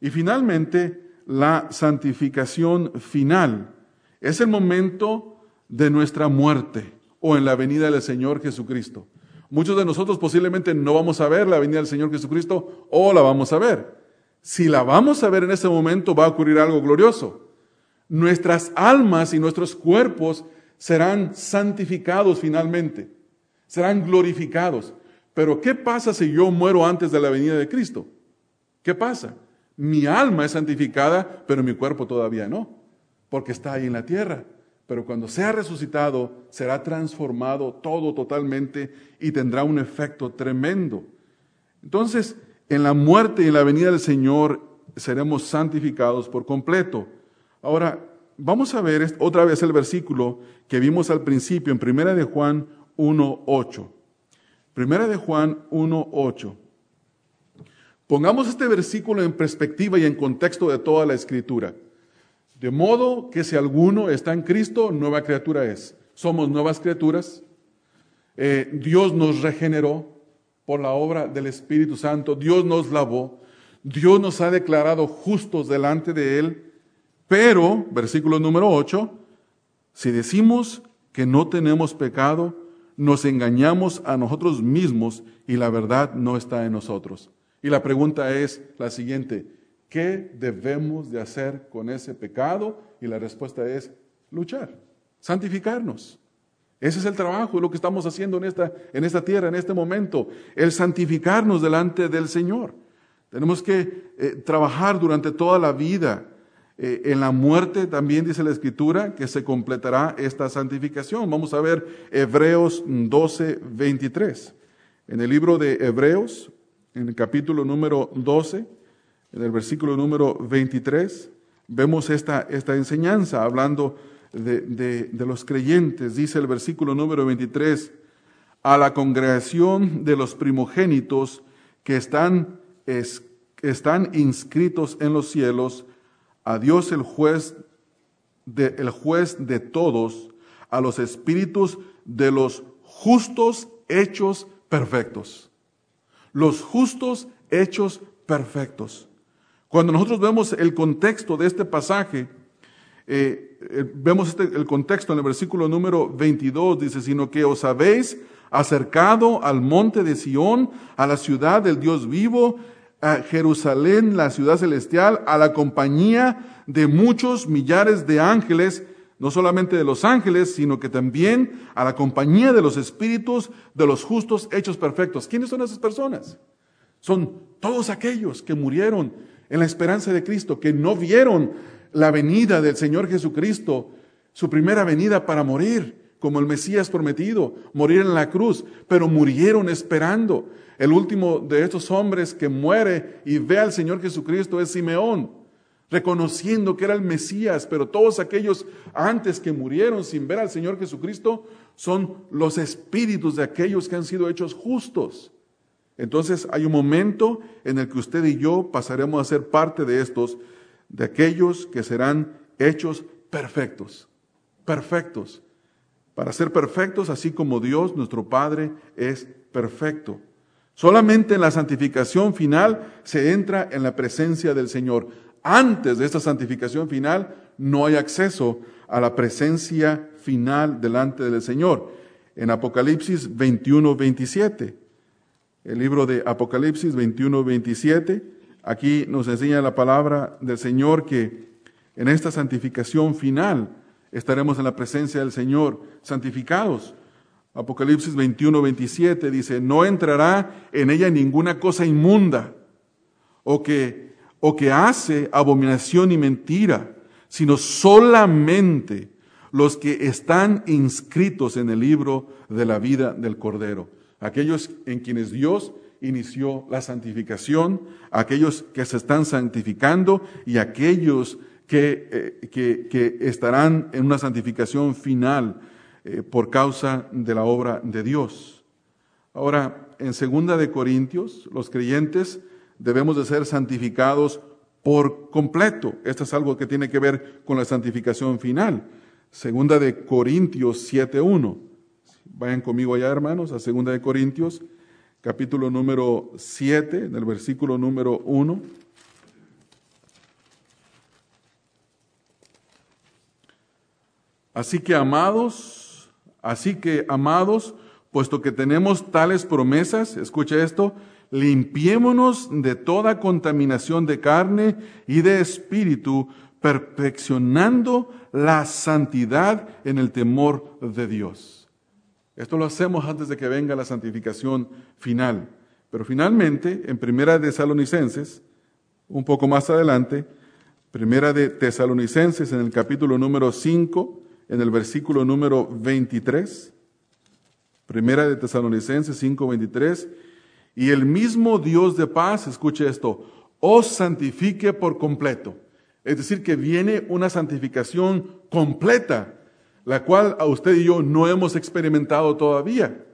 Y finalmente, la santificación final es el momento de nuestra muerte o en la venida del Señor Jesucristo. Muchos de nosotros posiblemente no vamos a ver la venida del Señor Jesucristo o la vamos a ver. Si la vamos a ver en ese momento va a ocurrir algo glorioso nuestras almas y nuestros cuerpos serán santificados finalmente, serán glorificados. Pero ¿qué pasa si yo muero antes de la venida de Cristo? ¿Qué pasa? Mi alma es santificada, pero mi cuerpo todavía no, porque está ahí en la tierra. Pero cuando sea resucitado, será transformado todo totalmente y tendrá un efecto tremendo. Entonces, en la muerte y en la venida del Señor seremos santificados por completo. Ahora, vamos a ver otra vez el versículo que vimos al principio en Primera de Juan 1.8. Primera de Juan 1.8. Pongamos este versículo en perspectiva y en contexto de toda la escritura. De modo que si alguno está en Cristo, nueva criatura es. Somos nuevas criaturas. Eh, Dios nos regeneró por la obra del Espíritu Santo. Dios nos lavó. Dios nos ha declarado justos delante de Él. Pero, versículo número 8, si decimos que no tenemos pecado, nos engañamos a nosotros mismos y la verdad no está en nosotros. Y la pregunta es la siguiente, ¿qué debemos de hacer con ese pecado? Y la respuesta es luchar, santificarnos. Ese es el trabajo, lo que estamos haciendo en esta, en esta tierra, en este momento, el santificarnos delante del Señor. Tenemos que eh, trabajar durante toda la vida eh, en la muerte también dice la Escritura que se completará esta santificación. Vamos a ver Hebreos 12, 23. En el libro de Hebreos, en el capítulo número 12, en el versículo número 23, vemos esta, esta enseñanza hablando de, los creyentes. Dice el versículo número 23, a la congregación de los primogénitos que están están inscritos en los cielos, a Dios el juez de, el juez de todos, a los espíritus de los justos hechos perfectos. Los justos hechos perfectos. Cuando nosotros vemos el contexto de este pasaje, eh, eh, vemos este, el contexto en el versículo número 22, dice, sino que os habéis acercado al monte de Sión, a la ciudad del Dios vivo, a Jerusalén, la ciudad celestial, a la compañía de muchos millares de ángeles, no solamente de los ángeles, sino que también a la compañía de los espíritus de los justos hechos perfectos. ¿Quiénes son esas personas? Son todos aquellos que murieron en la esperanza de Cristo, que no vieron la venida del Señor Jesucristo, su primera venida para morir, como el Mesías prometido, morir en la cruz, pero murieron esperando. El último de estos hombres que muere y ve al Señor Jesucristo es Simeón, reconociendo que era el Mesías, pero todos aquellos antes que murieron sin ver al Señor Jesucristo son los espíritus de aquellos que han sido hechos justos. Entonces hay un momento en el que usted y yo pasaremos a ser parte de estos, de aquellos que serán hechos perfectos, perfectos, para ser perfectos así como Dios, nuestro Padre, es perfecto. Solamente en la santificación final se entra en la presencia del Señor. Antes de esta santificación final no hay acceso a la presencia final delante del Señor. En Apocalipsis 21, 27 el libro de Apocalipsis 21, 27. Aquí nos enseña la palabra del Señor que en esta santificación final estaremos en la presencia del Señor santificados. Apocalipsis 21, 27 dice, no entrará en ella ninguna cosa inmunda o que, o que hace abominación y mentira, sino solamente los que están inscritos en el libro de la vida del Cordero aquellos en quienes Dios inició la santificación, aquellos que se están santificando y aquellos que, eh, que, estarán en una santificación final eh, por causa de la obra de Dios. Ahora, en segunda de Corintios, los creyentes debemos de ser santificados por completo. Esto es algo que tiene que ver con la santificación final. Segunda de Corintios 7.1. Vayan conmigo allá, hermanos, a 2 de Corintios, capítulo número 7, del versículo número 1. Así que amados, así que amados, puesto que tenemos tales promesas, escucha esto, limpiémonos de toda contaminación de carne y de espíritu, perfeccionando la santidad en el temor de Dios. Esto lo hacemos antes de que venga la santificación final. Pero finalmente, en Primera de Tesalonicenses, un poco más adelante, Primera de Tesalonicenses en el capítulo número 5, en el versículo número 23, Primera de Tesalonicenses 5, 23, y el mismo Dios de paz, escuche esto, os santifique por completo. Es decir, que viene una santificación completa la cual a usted y yo no hemos experimentado todavía.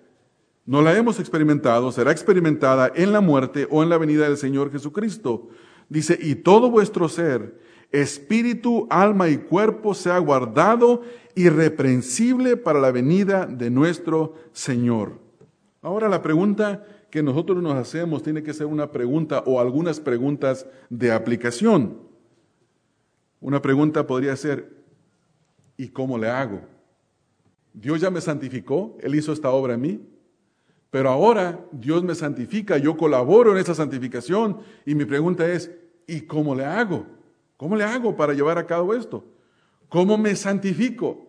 No la hemos experimentado, será experimentada en la muerte o en la venida del Señor Jesucristo. Dice, y todo vuestro ser, espíritu, alma y cuerpo sea guardado irreprensible para la venida de nuestro Señor. Ahora la pregunta que nosotros nos hacemos tiene que ser una pregunta o algunas preguntas de aplicación. Una pregunta podría ser, ¿Y cómo le hago? Dios ya me santificó, Él hizo esta obra en mí, pero ahora Dios me santifica, yo colaboro en esa santificación y mi pregunta es, ¿y cómo le hago? ¿Cómo le hago para llevar a cabo esto? ¿Cómo me santifico?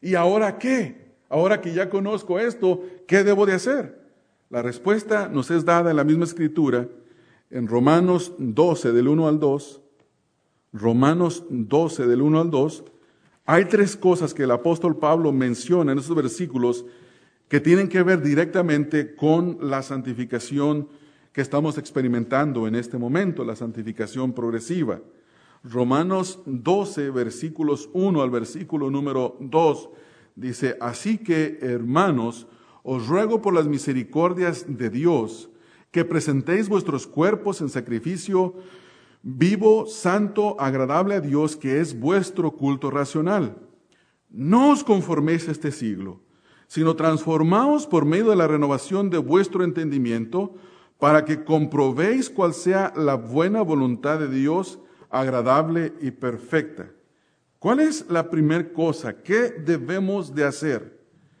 ¿Y ahora qué? Ahora que ya conozco esto, ¿qué debo de hacer? La respuesta nos es dada en la misma escritura, en Romanos 12 del 1 al 2, Romanos 12 del 1 al 2, hay tres cosas que el apóstol Pablo menciona en estos versículos que tienen que ver directamente con la santificación que estamos experimentando en este momento, la santificación progresiva. Romanos 12, versículos 1 al versículo número 2, dice, así que, hermanos, os ruego por las misericordias de Dios, que presentéis vuestros cuerpos en sacrificio vivo, santo, agradable a Dios, que es vuestro culto racional. No os conforméis a este siglo, sino transformaos por medio de la renovación de vuestro entendimiento, para que comprobéis cuál sea la buena voluntad de Dios, agradable y perfecta. ¿Cuál es la primera cosa? ¿Qué debemos de hacer?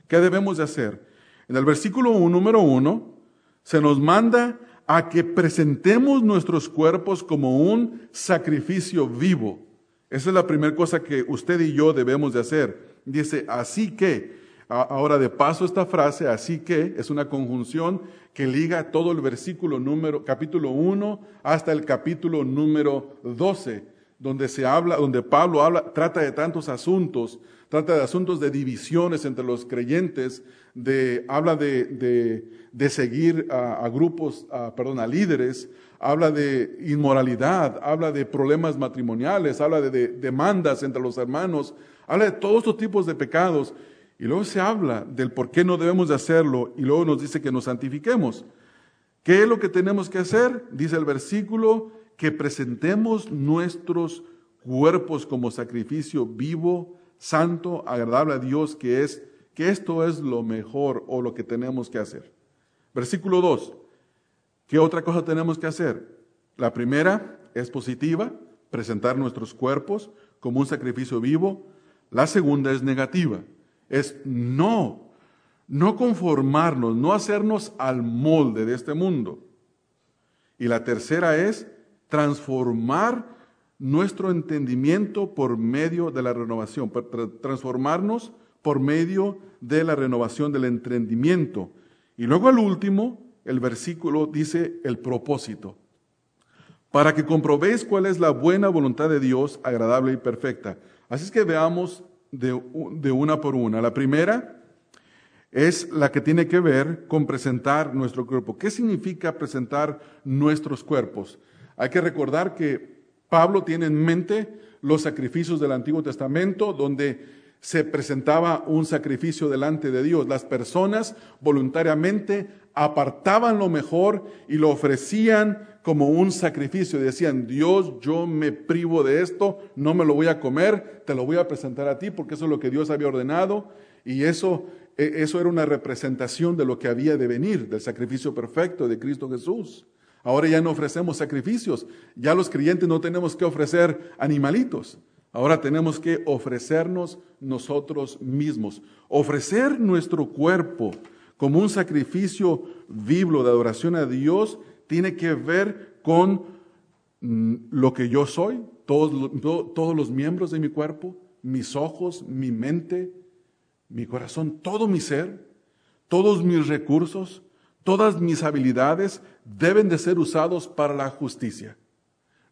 ¿Qué debemos de hacer? En el versículo 1, número 1, se nos manda a que presentemos nuestros cuerpos como un sacrificio vivo. Esa es la primera cosa que usted y yo debemos de hacer. Dice, así que, ahora de paso esta frase, así que, es una conjunción que liga todo el versículo número, capítulo 1 hasta el capítulo número 12, donde se habla, donde Pablo habla, trata de tantos asuntos, trata de asuntos de divisiones entre los creyentes, de, habla de, de, seguir a, grupos, perdón, a líderes, habla de inmoralidad, habla de problemas matrimoniales, habla de, demandas entre los hermanos, habla de todos estos tipos de pecados. Y luego se habla del por qué no debemos de hacerlo y luego nos dice que nos santifiquemos. ¿Qué es lo que tenemos que hacer? Dice el versículo, que presentemos nuestros cuerpos como sacrificio vivo, santo, agradable a Dios, que es que esto es lo mejor o lo que tenemos que hacer. Versículo 2. ¿Qué otra cosa tenemos que hacer? La primera es positiva, presentar nuestros cuerpos como un sacrificio vivo. La segunda es negativa, es no, no conformarnos, no hacernos al molde de este mundo. Y la tercera es transformar nuestro entendimiento por medio de la renovación, transformarnos por medio de la renovación del entendimiento. Y luego al último, el versículo dice el propósito, para que comprobéis cuál es la buena voluntad de Dios, agradable y perfecta. Así es que veamos de, de una por una. La primera es la que tiene que ver con presentar nuestro cuerpo. ¿Qué significa presentar nuestros cuerpos? Hay que recordar que Pablo tiene en mente los sacrificios del Antiguo Testamento, donde se presentaba un sacrificio delante de Dios. Las personas voluntariamente apartaban lo mejor y lo ofrecían como un sacrificio. Decían, Dios, yo me privo de esto, no me lo voy a comer, te lo voy a presentar a ti porque eso es lo que Dios había ordenado. Y eso, e, eso era una representación de lo que había de venir, del sacrificio perfecto de Cristo Jesús. Ahora ya no ofrecemos sacrificios, ya los creyentes no tenemos que ofrecer animalitos. Ahora tenemos que ofrecernos nosotros mismos, ofrecer nuestro cuerpo como un sacrificio vivo de adoración a Dios tiene que ver con mm, lo que yo soy, todos, los miembros de mi cuerpo, mis ojos, mi mente, mi corazón, todo mi ser, todos mis recursos, todas mis habilidades deben de ser usados para la justicia,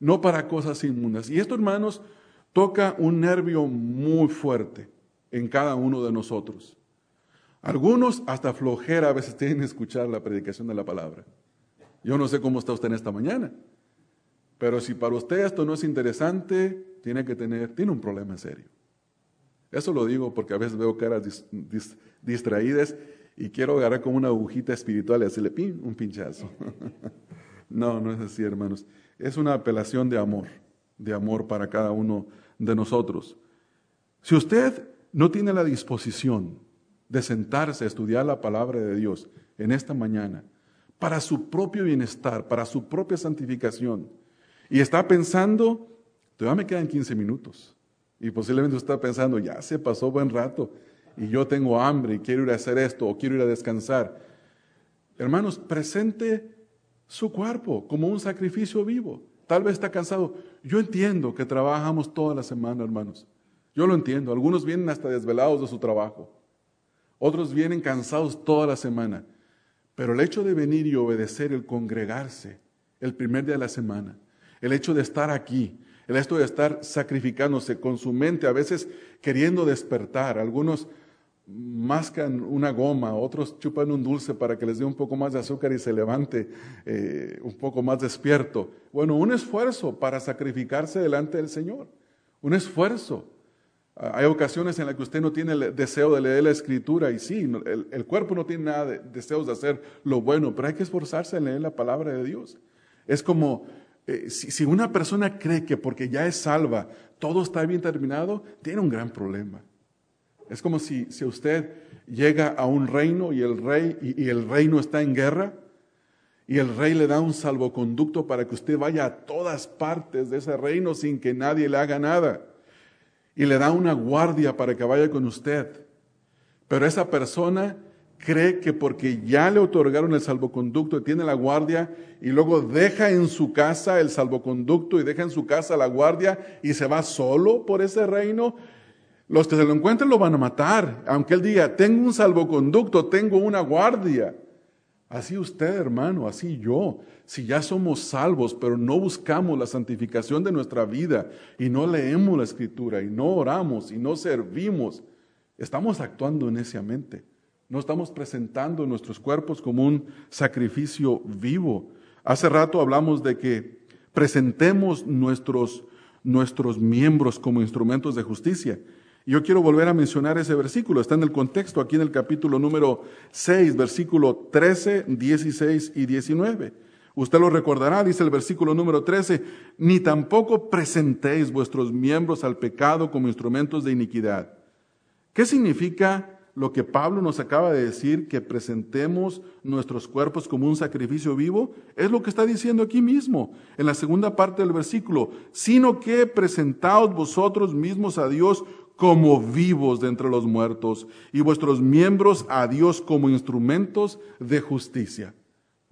no para cosas inmundas. Y esto, hermanos, toca un nervio muy fuerte en cada uno de nosotros. Algunos hasta flojera a veces tienen escuchar la predicación de la palabra. Yo no sé cómo está usted en esta mañana, pero si para usted esto no es interesante, tiene que tener, tiene un problema serio. Eso lo digo porque a veces veo caras distraídas y quiero agarrar como una agujita espiritual y hacerle pin, un pinchazo. no, no es así, hermanos. Es una apelación de amor, de amor para cada uno de nosotros. Si usted no tiene la disposición de sentarse a estudiar la palabra de Dios en esta mañana, para su propio bienestar, para su propia santificación, y está pensando, todavía me quedan 15 minutos, y posiblemente está pensando, ya se pasó buen rato, y yo tengo hambre y quiero ir a hacer esto o quiero ir a descansar. Hermanos, presente su cuerpo como un sacrificio vivo. Tal vez está cansado. Yo entiendo que trabajamos toda la semana, hermanos. Yo lo entiendo. Algunos vienen hasta desvelados de su trabajo. Otros vienen cansados toda la semana. Pero el hecho de venir y obedecer, el congregarse, el primer día de la semana, el hecho de estar aquí, el hecho de estar sacrificándose con su mente, a veces queriendo despertar. Algunos mascan una goma, otros chupan un dulce para que les dé un poco más de azúcar y se levante eh, un poco más despierto. Bueno, un esfuerzo para sacrificarse delante del Señor, un esfuerzo. Ah, hay ocasiones en las que usted no tiene el deseo de leer la escritura y sí, el, cuerpo no tiene nada de deseos de hacer lo bueno, pero hay que esforzarse en leer la palabra de Dios. Es como eh, si, una persona cree que porque ya es salva todo está bien terminado, tiene un gran problema. Es como si, si usted llega a un reino y el rey y el reino está en guerra y el rey le da un salvoconducto para que usted vaya a todas partes de ese reino sin que nadie le haga nada y le da una guardia para que vaya con usted. Pero esa persona cree que porque ya le otorgaron el salvoconducto y tiene la guardia y luego deja en su casa el salvoconducto y deja en su casa la guardia y se va solo por ese reino, los que se lo encuentren lo van a matar, aunque él diga, tengo un salvoconducto, tengo una guardia. Así usted, hermano, así yo, si ya somos salvos, pero no buscamos la santificación de nuestra vida y no leemos la escritura y no oramos y no servimos, estamos actuando neciamente. No estamos presentando nuestros cuerpos como un sacrificio vivo. Hace rato hablamos de que presentemos nuestros, nuestros miembros como instrumentos de justicia. Yo quiero volver a mencionar ese versículo, está en el contexto aquí en el capítulo número 6, versículo 13, 16 y 19. Usted lo recordará, dice el versículo número 13, ni tampoco presentéis vuestros miembros al pecado como instrumentos de iniquidad. ¿Qué significa lo que Pablo nos acaba de decir, que presentemos nuestros cuerpos como un sacrificio vivo? Es lo que está diciendo aquí mismo, en la segunda parte del versículo, sino que presentaos vosotros mismos a Dios como vivos de entre los muertos y vuestros miembros a Dios como instrumentos de justicia.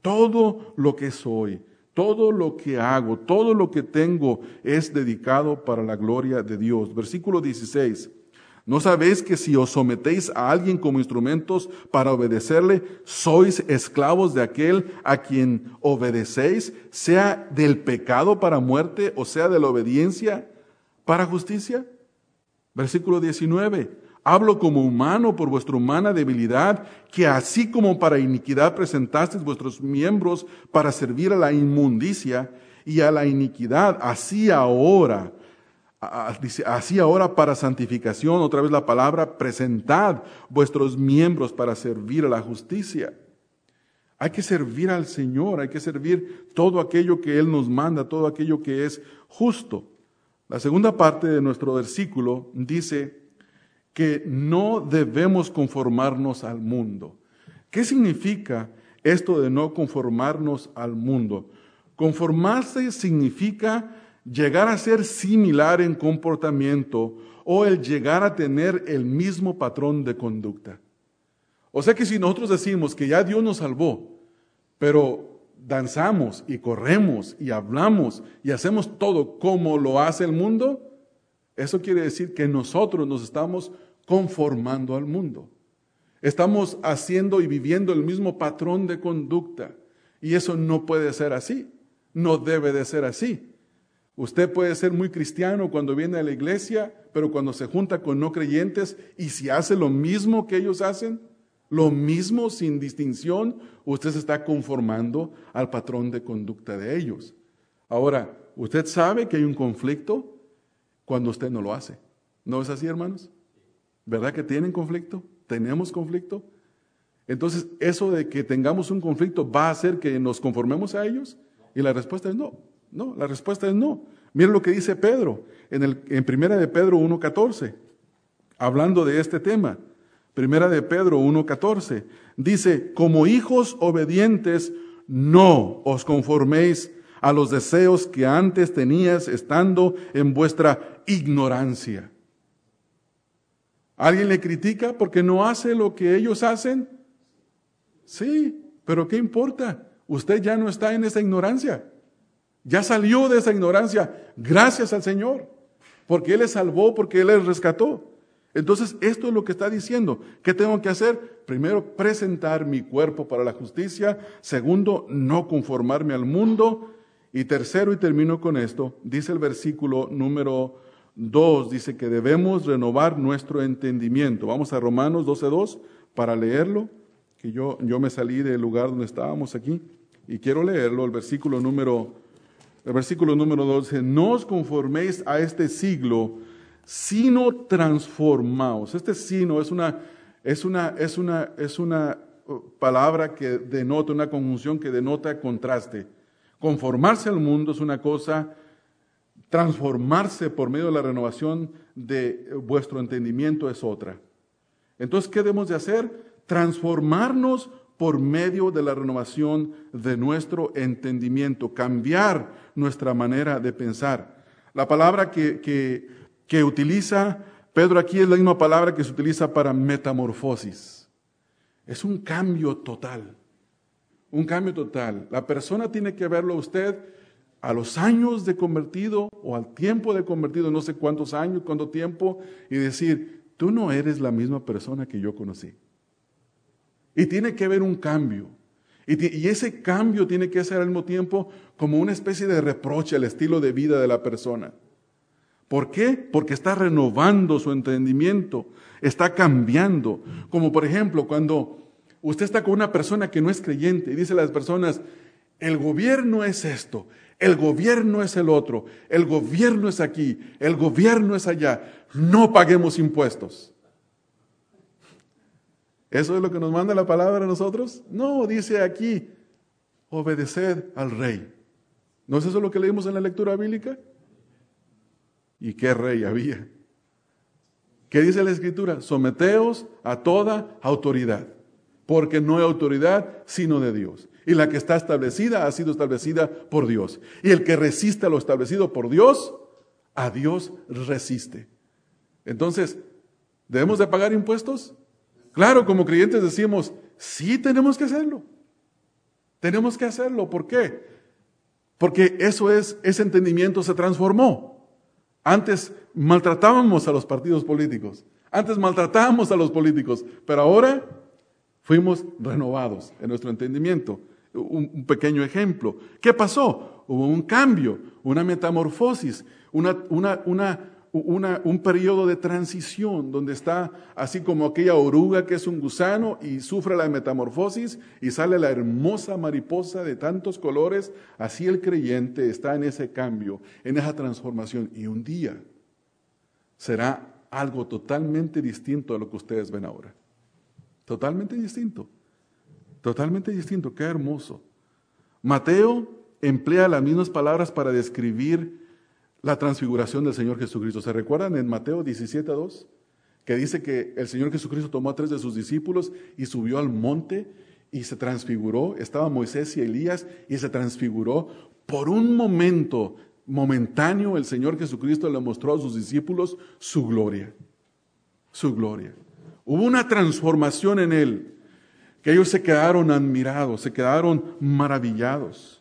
Todo lo que soy, todo lo que hago, todo lo que tengo es dedicado para la gloria de Dios. Versículo 16. ¿No sabéis que si os sometéis a alguien como instrumentos para obedecerle, sois esclavos de aquel a quien obedecéis, sea del pecado para muerte o sea de la obediencia para justicia? Versículo 19. Hablo como humano por vuestra humana debilidad, que así como para iniquidad presentasteis vuestros miembros para servir a la inmundicia y a la iniquidad, así ahora, así ahora para santificación, otra vez la palabra, presentad vuestros miembros para servir a la justicia. Hay que servir al Señor, hay que servir todo aquello que Él nos manda, todo aquello que es justo. La segunda parte de nuestro versículo dice que no debemos conformarnos al mundo. ¿Qué significa esto de no conformarnos al mundo? Conformarse significa llegar a ser similar en comportamiento o el llegar a tener el mismo patrón de conducta. O sea que si nosotros decimos que ya Dios nos salvó, pero danzamos y corremos y hablamos y hacemos todo como lo hace el mundo, eso quiere decir que nosotros nos estamos conformando al mundo. Estamos haciendo y viviendo el mismo patrón de conducta. Y eso no puede ser así. No debe de ser así. Usted puede ser muy cristiano cuando viene a la iglesia, pero cuando se junta con no creyentes y si hace lo mismo que ellos hacen, lo mismo sin distinción, usted se está conformando al patrón de conducta de ellos. Ahora, usted sabe que hay un conflicto cuando usted no lo hace. ¿No es así, hermanos? ¿Verdad que tienen conflicto? ¿Tenemos conflicto? Entonces, eso de que tengamos un conflicto va a hacer que nos conformemos a ellos? Y la respuesta es no. No, la respuesta es no. Miren lo que dice Pedro en, el, en Primera de Pedro 1.14, hablando de este tema. Primera de Pedro 1.14. Dice, como hijos obedientes, no os conforméis a los deseos que antes tenías estando en vuestra ignorancia. ¿Alguien le critica porque no hace lo que ellos hacen? Sí, pero ¿qué importa? Usted ya no está en esa ignorancia. Ya salió de esa ignorancia gracias al Señor, porque Él le salvó, porque Él le rescató. Entonces, esto es lo que está diciendo. ¿Qué tengo que hacer? Primero, presentar mi cuerpo para la justicia. Segundo, no conformarme al mundo. Y tercero, y termino con esto, dice el versículo número 2, dice que debemos renovar nuestro entendimiento. Vamos a Romanos 12.2 para leerlo, que yo, yo me salí del lugar donde estábamos aquí y quiero leerlo, el versículo número, el versículo número 2 dice, no os conforméis a este siglo, sino transformaos. Este sino es una, es una, es una, es una uh, palabra que denota, una conjunción que denota contraste. Conformarse al mundo es una cosa, transformarse por medio de la renovación de vuestro entendimiento es otra. Entonces, ¿qué debemos de hacer? Transformarnos por medio de la renovación de nuestro entendimiento, cambiar nuestra manera de pensar. La palabra que, que, utiliza Pedro aquí es la misma palabra que se utiliza para metamorfosis. Es un cambio total, un cambio total. La persona tiene que verlo a usted a los años de convertido o al tiempo de convertido, no sé cuántos años, cuánto tiempo, y decir, tú no eres la misma persona que yo conocí. Y tiene que haber un cambio. Y, ese cambio tiene que ser al mismo tiempo como una especie de reproche al estilo de vida de la persona. ¿Por qué? Porque está renovando su entendimiento, está cambiando. Como por ejemplo, cuando usted está con una persona que no es creyente y dice a las personas, el gobierno es esto, el gobierno es el otro, el gobierno es aquí, el gobierno es allá, no paguemos impuestos. ¿Eso es lo que nos manda la palabra a nosotros? No, dice aquí, obedeced al rey. ¿No es eso lo que leímos en la lectura bíblica? ¿Y qué rey había? ¿Qué dice la escritura? Someteos a toda autoridad, porque no hay autoridad sino de Dios. Y la que está establecida ha sido establecida por Dios. Y el que resiste a lo establecido por Dios, a Dios resiste. Entonces, ¿debemos de pagar impuestos? Claro, como creyentes decimos, sí tenemos que hacerlo. Tenemos que hacerlo. ¿Por qué? Porque eso es, ese entendimiento se transformó. Antes maltratábamos a los partidos políticos. Antes maltratábamos a los políticos. Pero ahora fuimos renovados en nuestro entendimiento. Un, pequeño ejemplo. ¿Qué pasó? Hubo un cambio, una metamorfosis, una, una, una un periodo de transición donde está así como aquella oruga que es un gusano y sufre la metamorfosis y sale la hermosa mariposa de tantos colores, así el creyente está en ese cambio, en esa transformación y un día será algo totalmente distinto a lo que ustedes ven ahora. Totalmente distinto. Totalmente distinto. Qué hermoso. Mateo emplea las mismas palabras para describir la transfiguración del Señor Jesucristo. ¿Se recuerdan en Mateo 17, 2? Que dice que el Señor Jesucristo tomó a tres de sus discípulos y subió al monte y se transfiguró. Estaba Moisés y Elías y se transfiguró. Por un momento, momentáneo, el Señor Jesucristo le mostró a sus discípulos su gloria. Su gloria. Hubo una transformación en él, que ellos se quedaron admirados, se quedaron maravillados.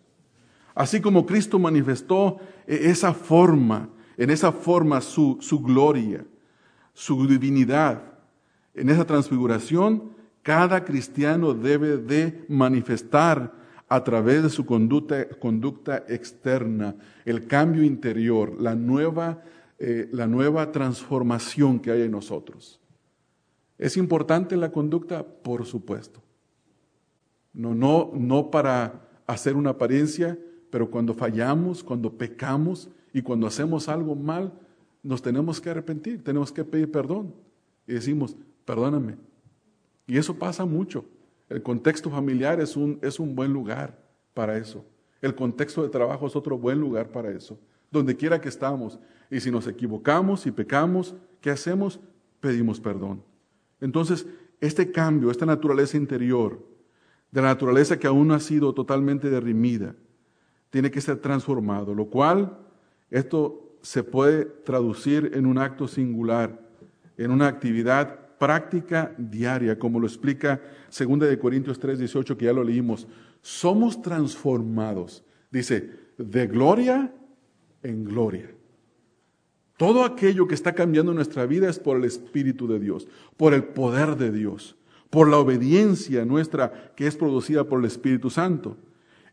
Así como Cristo manifestó e-, esa forma, en esa forma su, su gloria, su divinidad, en esa transfiguración, cada cristiano debe de manifestar a través de su conducta, conducta externa el cambio interior, la nueva, eh, la nueva transformación que hay en nosotros. ¿Es importante la conducta? Por supuesto. No, no, no para hacer una apariencia, pero cuando fallamos, cuando pecamos y cuando hacemos algo mal, nos tenemos que arrepentir, tenemos que pedir perdón. Y decimos, perdóname. Y eso pasa mucho. El contexto familiar es un, es un buen lugar para eso. El contexto de trabajo es otro buen lugar para eso. Donde quiera que estamos. Y si nos equivocamos y pecamos, ¿qué hacemos? Pedimos perdón. Entonces, este cambio, esta naturaleza interior, de la naturaleza que aún no ha sido totalmente derrimida, tiene que ser transformado, lo cual esto se puede traducir en un acto singular, en una actividad práctica diaria, como lo explica 2 de Corintios 3, 18, que ya lo leímos. Somos transformados, dice, de gloria en gloria. Todo aquello que está cambiando nuestra vida es por el Espíritu de Dios, por el poder de Dios, por la obediencia nuestra que es producida por el Espíritu Santo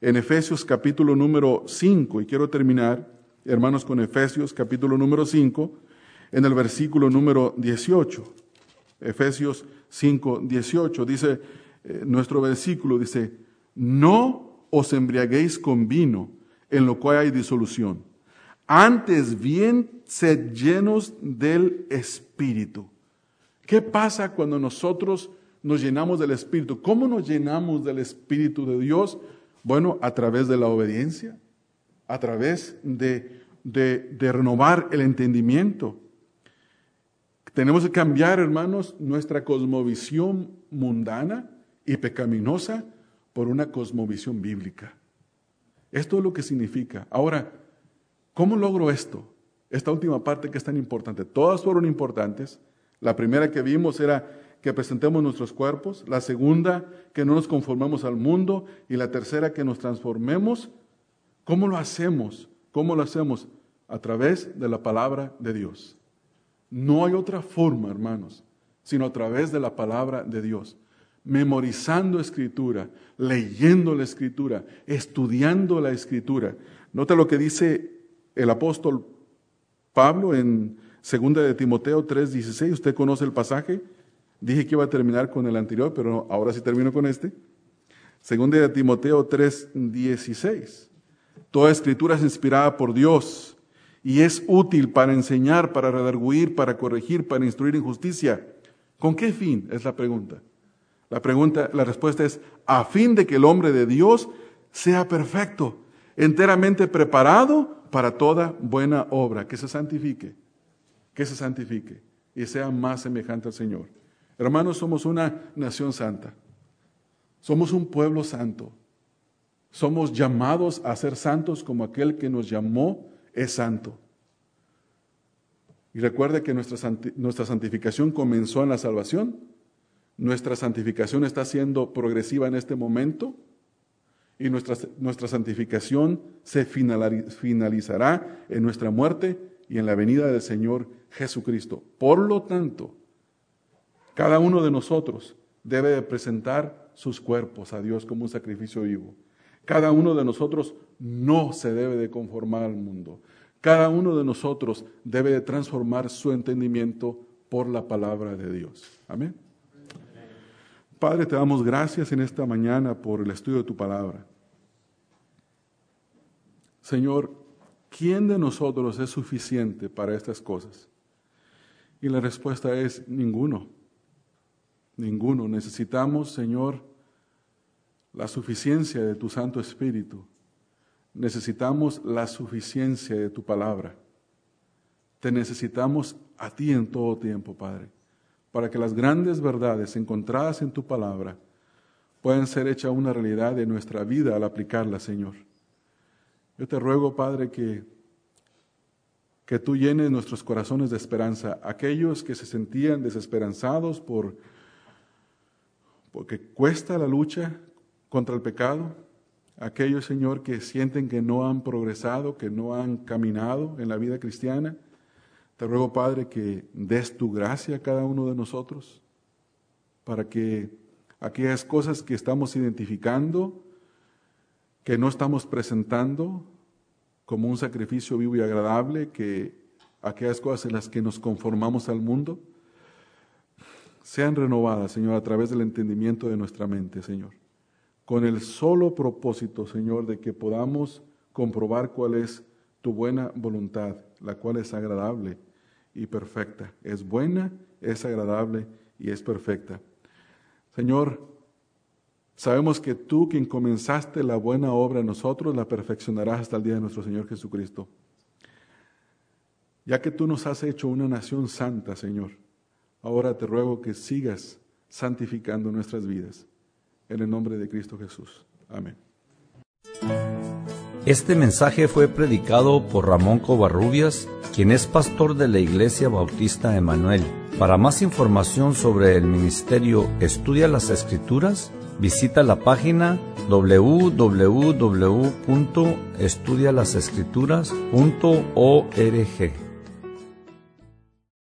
en Efesios capítulo número 5, y quiero terminar, hermanos, con Efesios capítulo número 5, en el versículo número 18. Efesios 5, 18, dice eh, nuestro versículo, dice, no os embriaguéis con vino, en lo cual hay disolución. Antes bien, sed llenos del Espíritu. ¿Qué pasa cuando nosotros nos llenamos del Espíritu? ¿Cómo nos llenamos del Espíritu de Dios? Bueno, a través de la obediencia, a través de, renovar el entendimiento. Tenemos que cambiar, hermanos, nuestra cosmovisión mundana y pecaminosa por una cosmovisión bíblica. Esto es lo que significa. Ahora, ¿cómo logro esto? Esta última parte que es tan importante. Todas fueron importantes. La primera que vimos era que presentemos nuestros cuerpos. La segunda, que no nos conformemos al mundo. Y la tercera, que nos transformemos. ¿Cómo lo hacemos? ¿Cómo lo hacemos? A través de la palabra de Dios. No hay otra forma, hermanos, sino a través de la palabra de Dios memorizando escritura, leyendo la escritura, estudiando la escritura. Nota lo que dice el apóstol Pablo en 2 de Timoteo 3:16. Usted conoce el pasaje. Dije que iba a terminar con el anterior, pero ahora sí termino con este. 2 de Timoteo 3:16. Toda escritura es inspirada por Dios y es útil para enseñar, para redarguir, para corregir, para instruir en justicia. ¿Con qué fin? Es la pregunta. La pregunta, la respuesta es, a fin de que el hombre de Dios sea perfecto, enteramente preparado para toda buena obra, que se santifique, que se santifique y sea más semejante al Señor. Hermanos, somos una nación santa. Somos un pueblo santo. Somos llamados a ser santos como aquel que nos llamó es santo. Y recuerde que nuestra, santificación comenzó en la salvación nuestra santificación está siendo progresiva en este momento y nuestra, nuestra santificación se finalizará en nuestra muerte y en la venida del Señor Jesucristo. Por lo tanto, cada uno de nosotros debe presentar sus cuerpos a Dios como un sacrificio vivo. Cada uno de nosotros no se debe de conformar al mundo. Cada uno de nosotros debe de transformar su entendimiento por la palabra de Dios. Amén. Padre, te damos gracias en esta mañana por el estudio de tu palabra. Señor, ¿quién de nosotros es suficiente para estas cosas? Y la respuesta es ninguno. Ninguno. Necesitamos, Señor, la suficiencia de tu Santo Espíritu. Necesitamos la suficiencia de tu palabra. Te necesitamos a ti en todo tiempo, Padre para que las grandes verdades encontradas en tu palabra puedan ser hechas una realidad en nuestra vida al aplicarla, Señor. Yo te ruego, Padre, que, que tú llenes nuestros corazones de esperanza. Aquellos que se sentían desesperanzados por porque cuesta la lucha contra el pecado, aquellos, Señor, que sienten que no han progresado, que no han caminado en la vida cristiana, te ruego, Padre, que des tu gracia a cada uno de nosotros para que aquellas cosas que estamos identificando, que no estamos presentando como un sacrificio vivo y agradable, que aquellas cosas en las que nos conformamos al mundo, sean renovadas, Señor, a través del entendimiento de nuestra mente, Señor. Con el solo propósito, Señor, de que podamos comprobar cuál es tu buena voluntad, la cual es agradable y perfecta. Es buena, es agradable y es perfecta. Señor, sabemos que tú quien comenzaste la buena obra en nosotros, la perfeccionarás hasta el día de nuestro Señor Jesucristo. Ya que tú nos has hecho una nación santa, Señor, ahora te ruego que sigas santificando nuestras vidas. En el nombre de Cristo Jesús. Amén. Este mensaje fue predicado por Ramón Covarrubias, quien es pastor de la Iglesia Bautista Emanuel. Para más información sobre el ministerio Estudia las Escrituras, visita la página www.estudialasescrituras.org.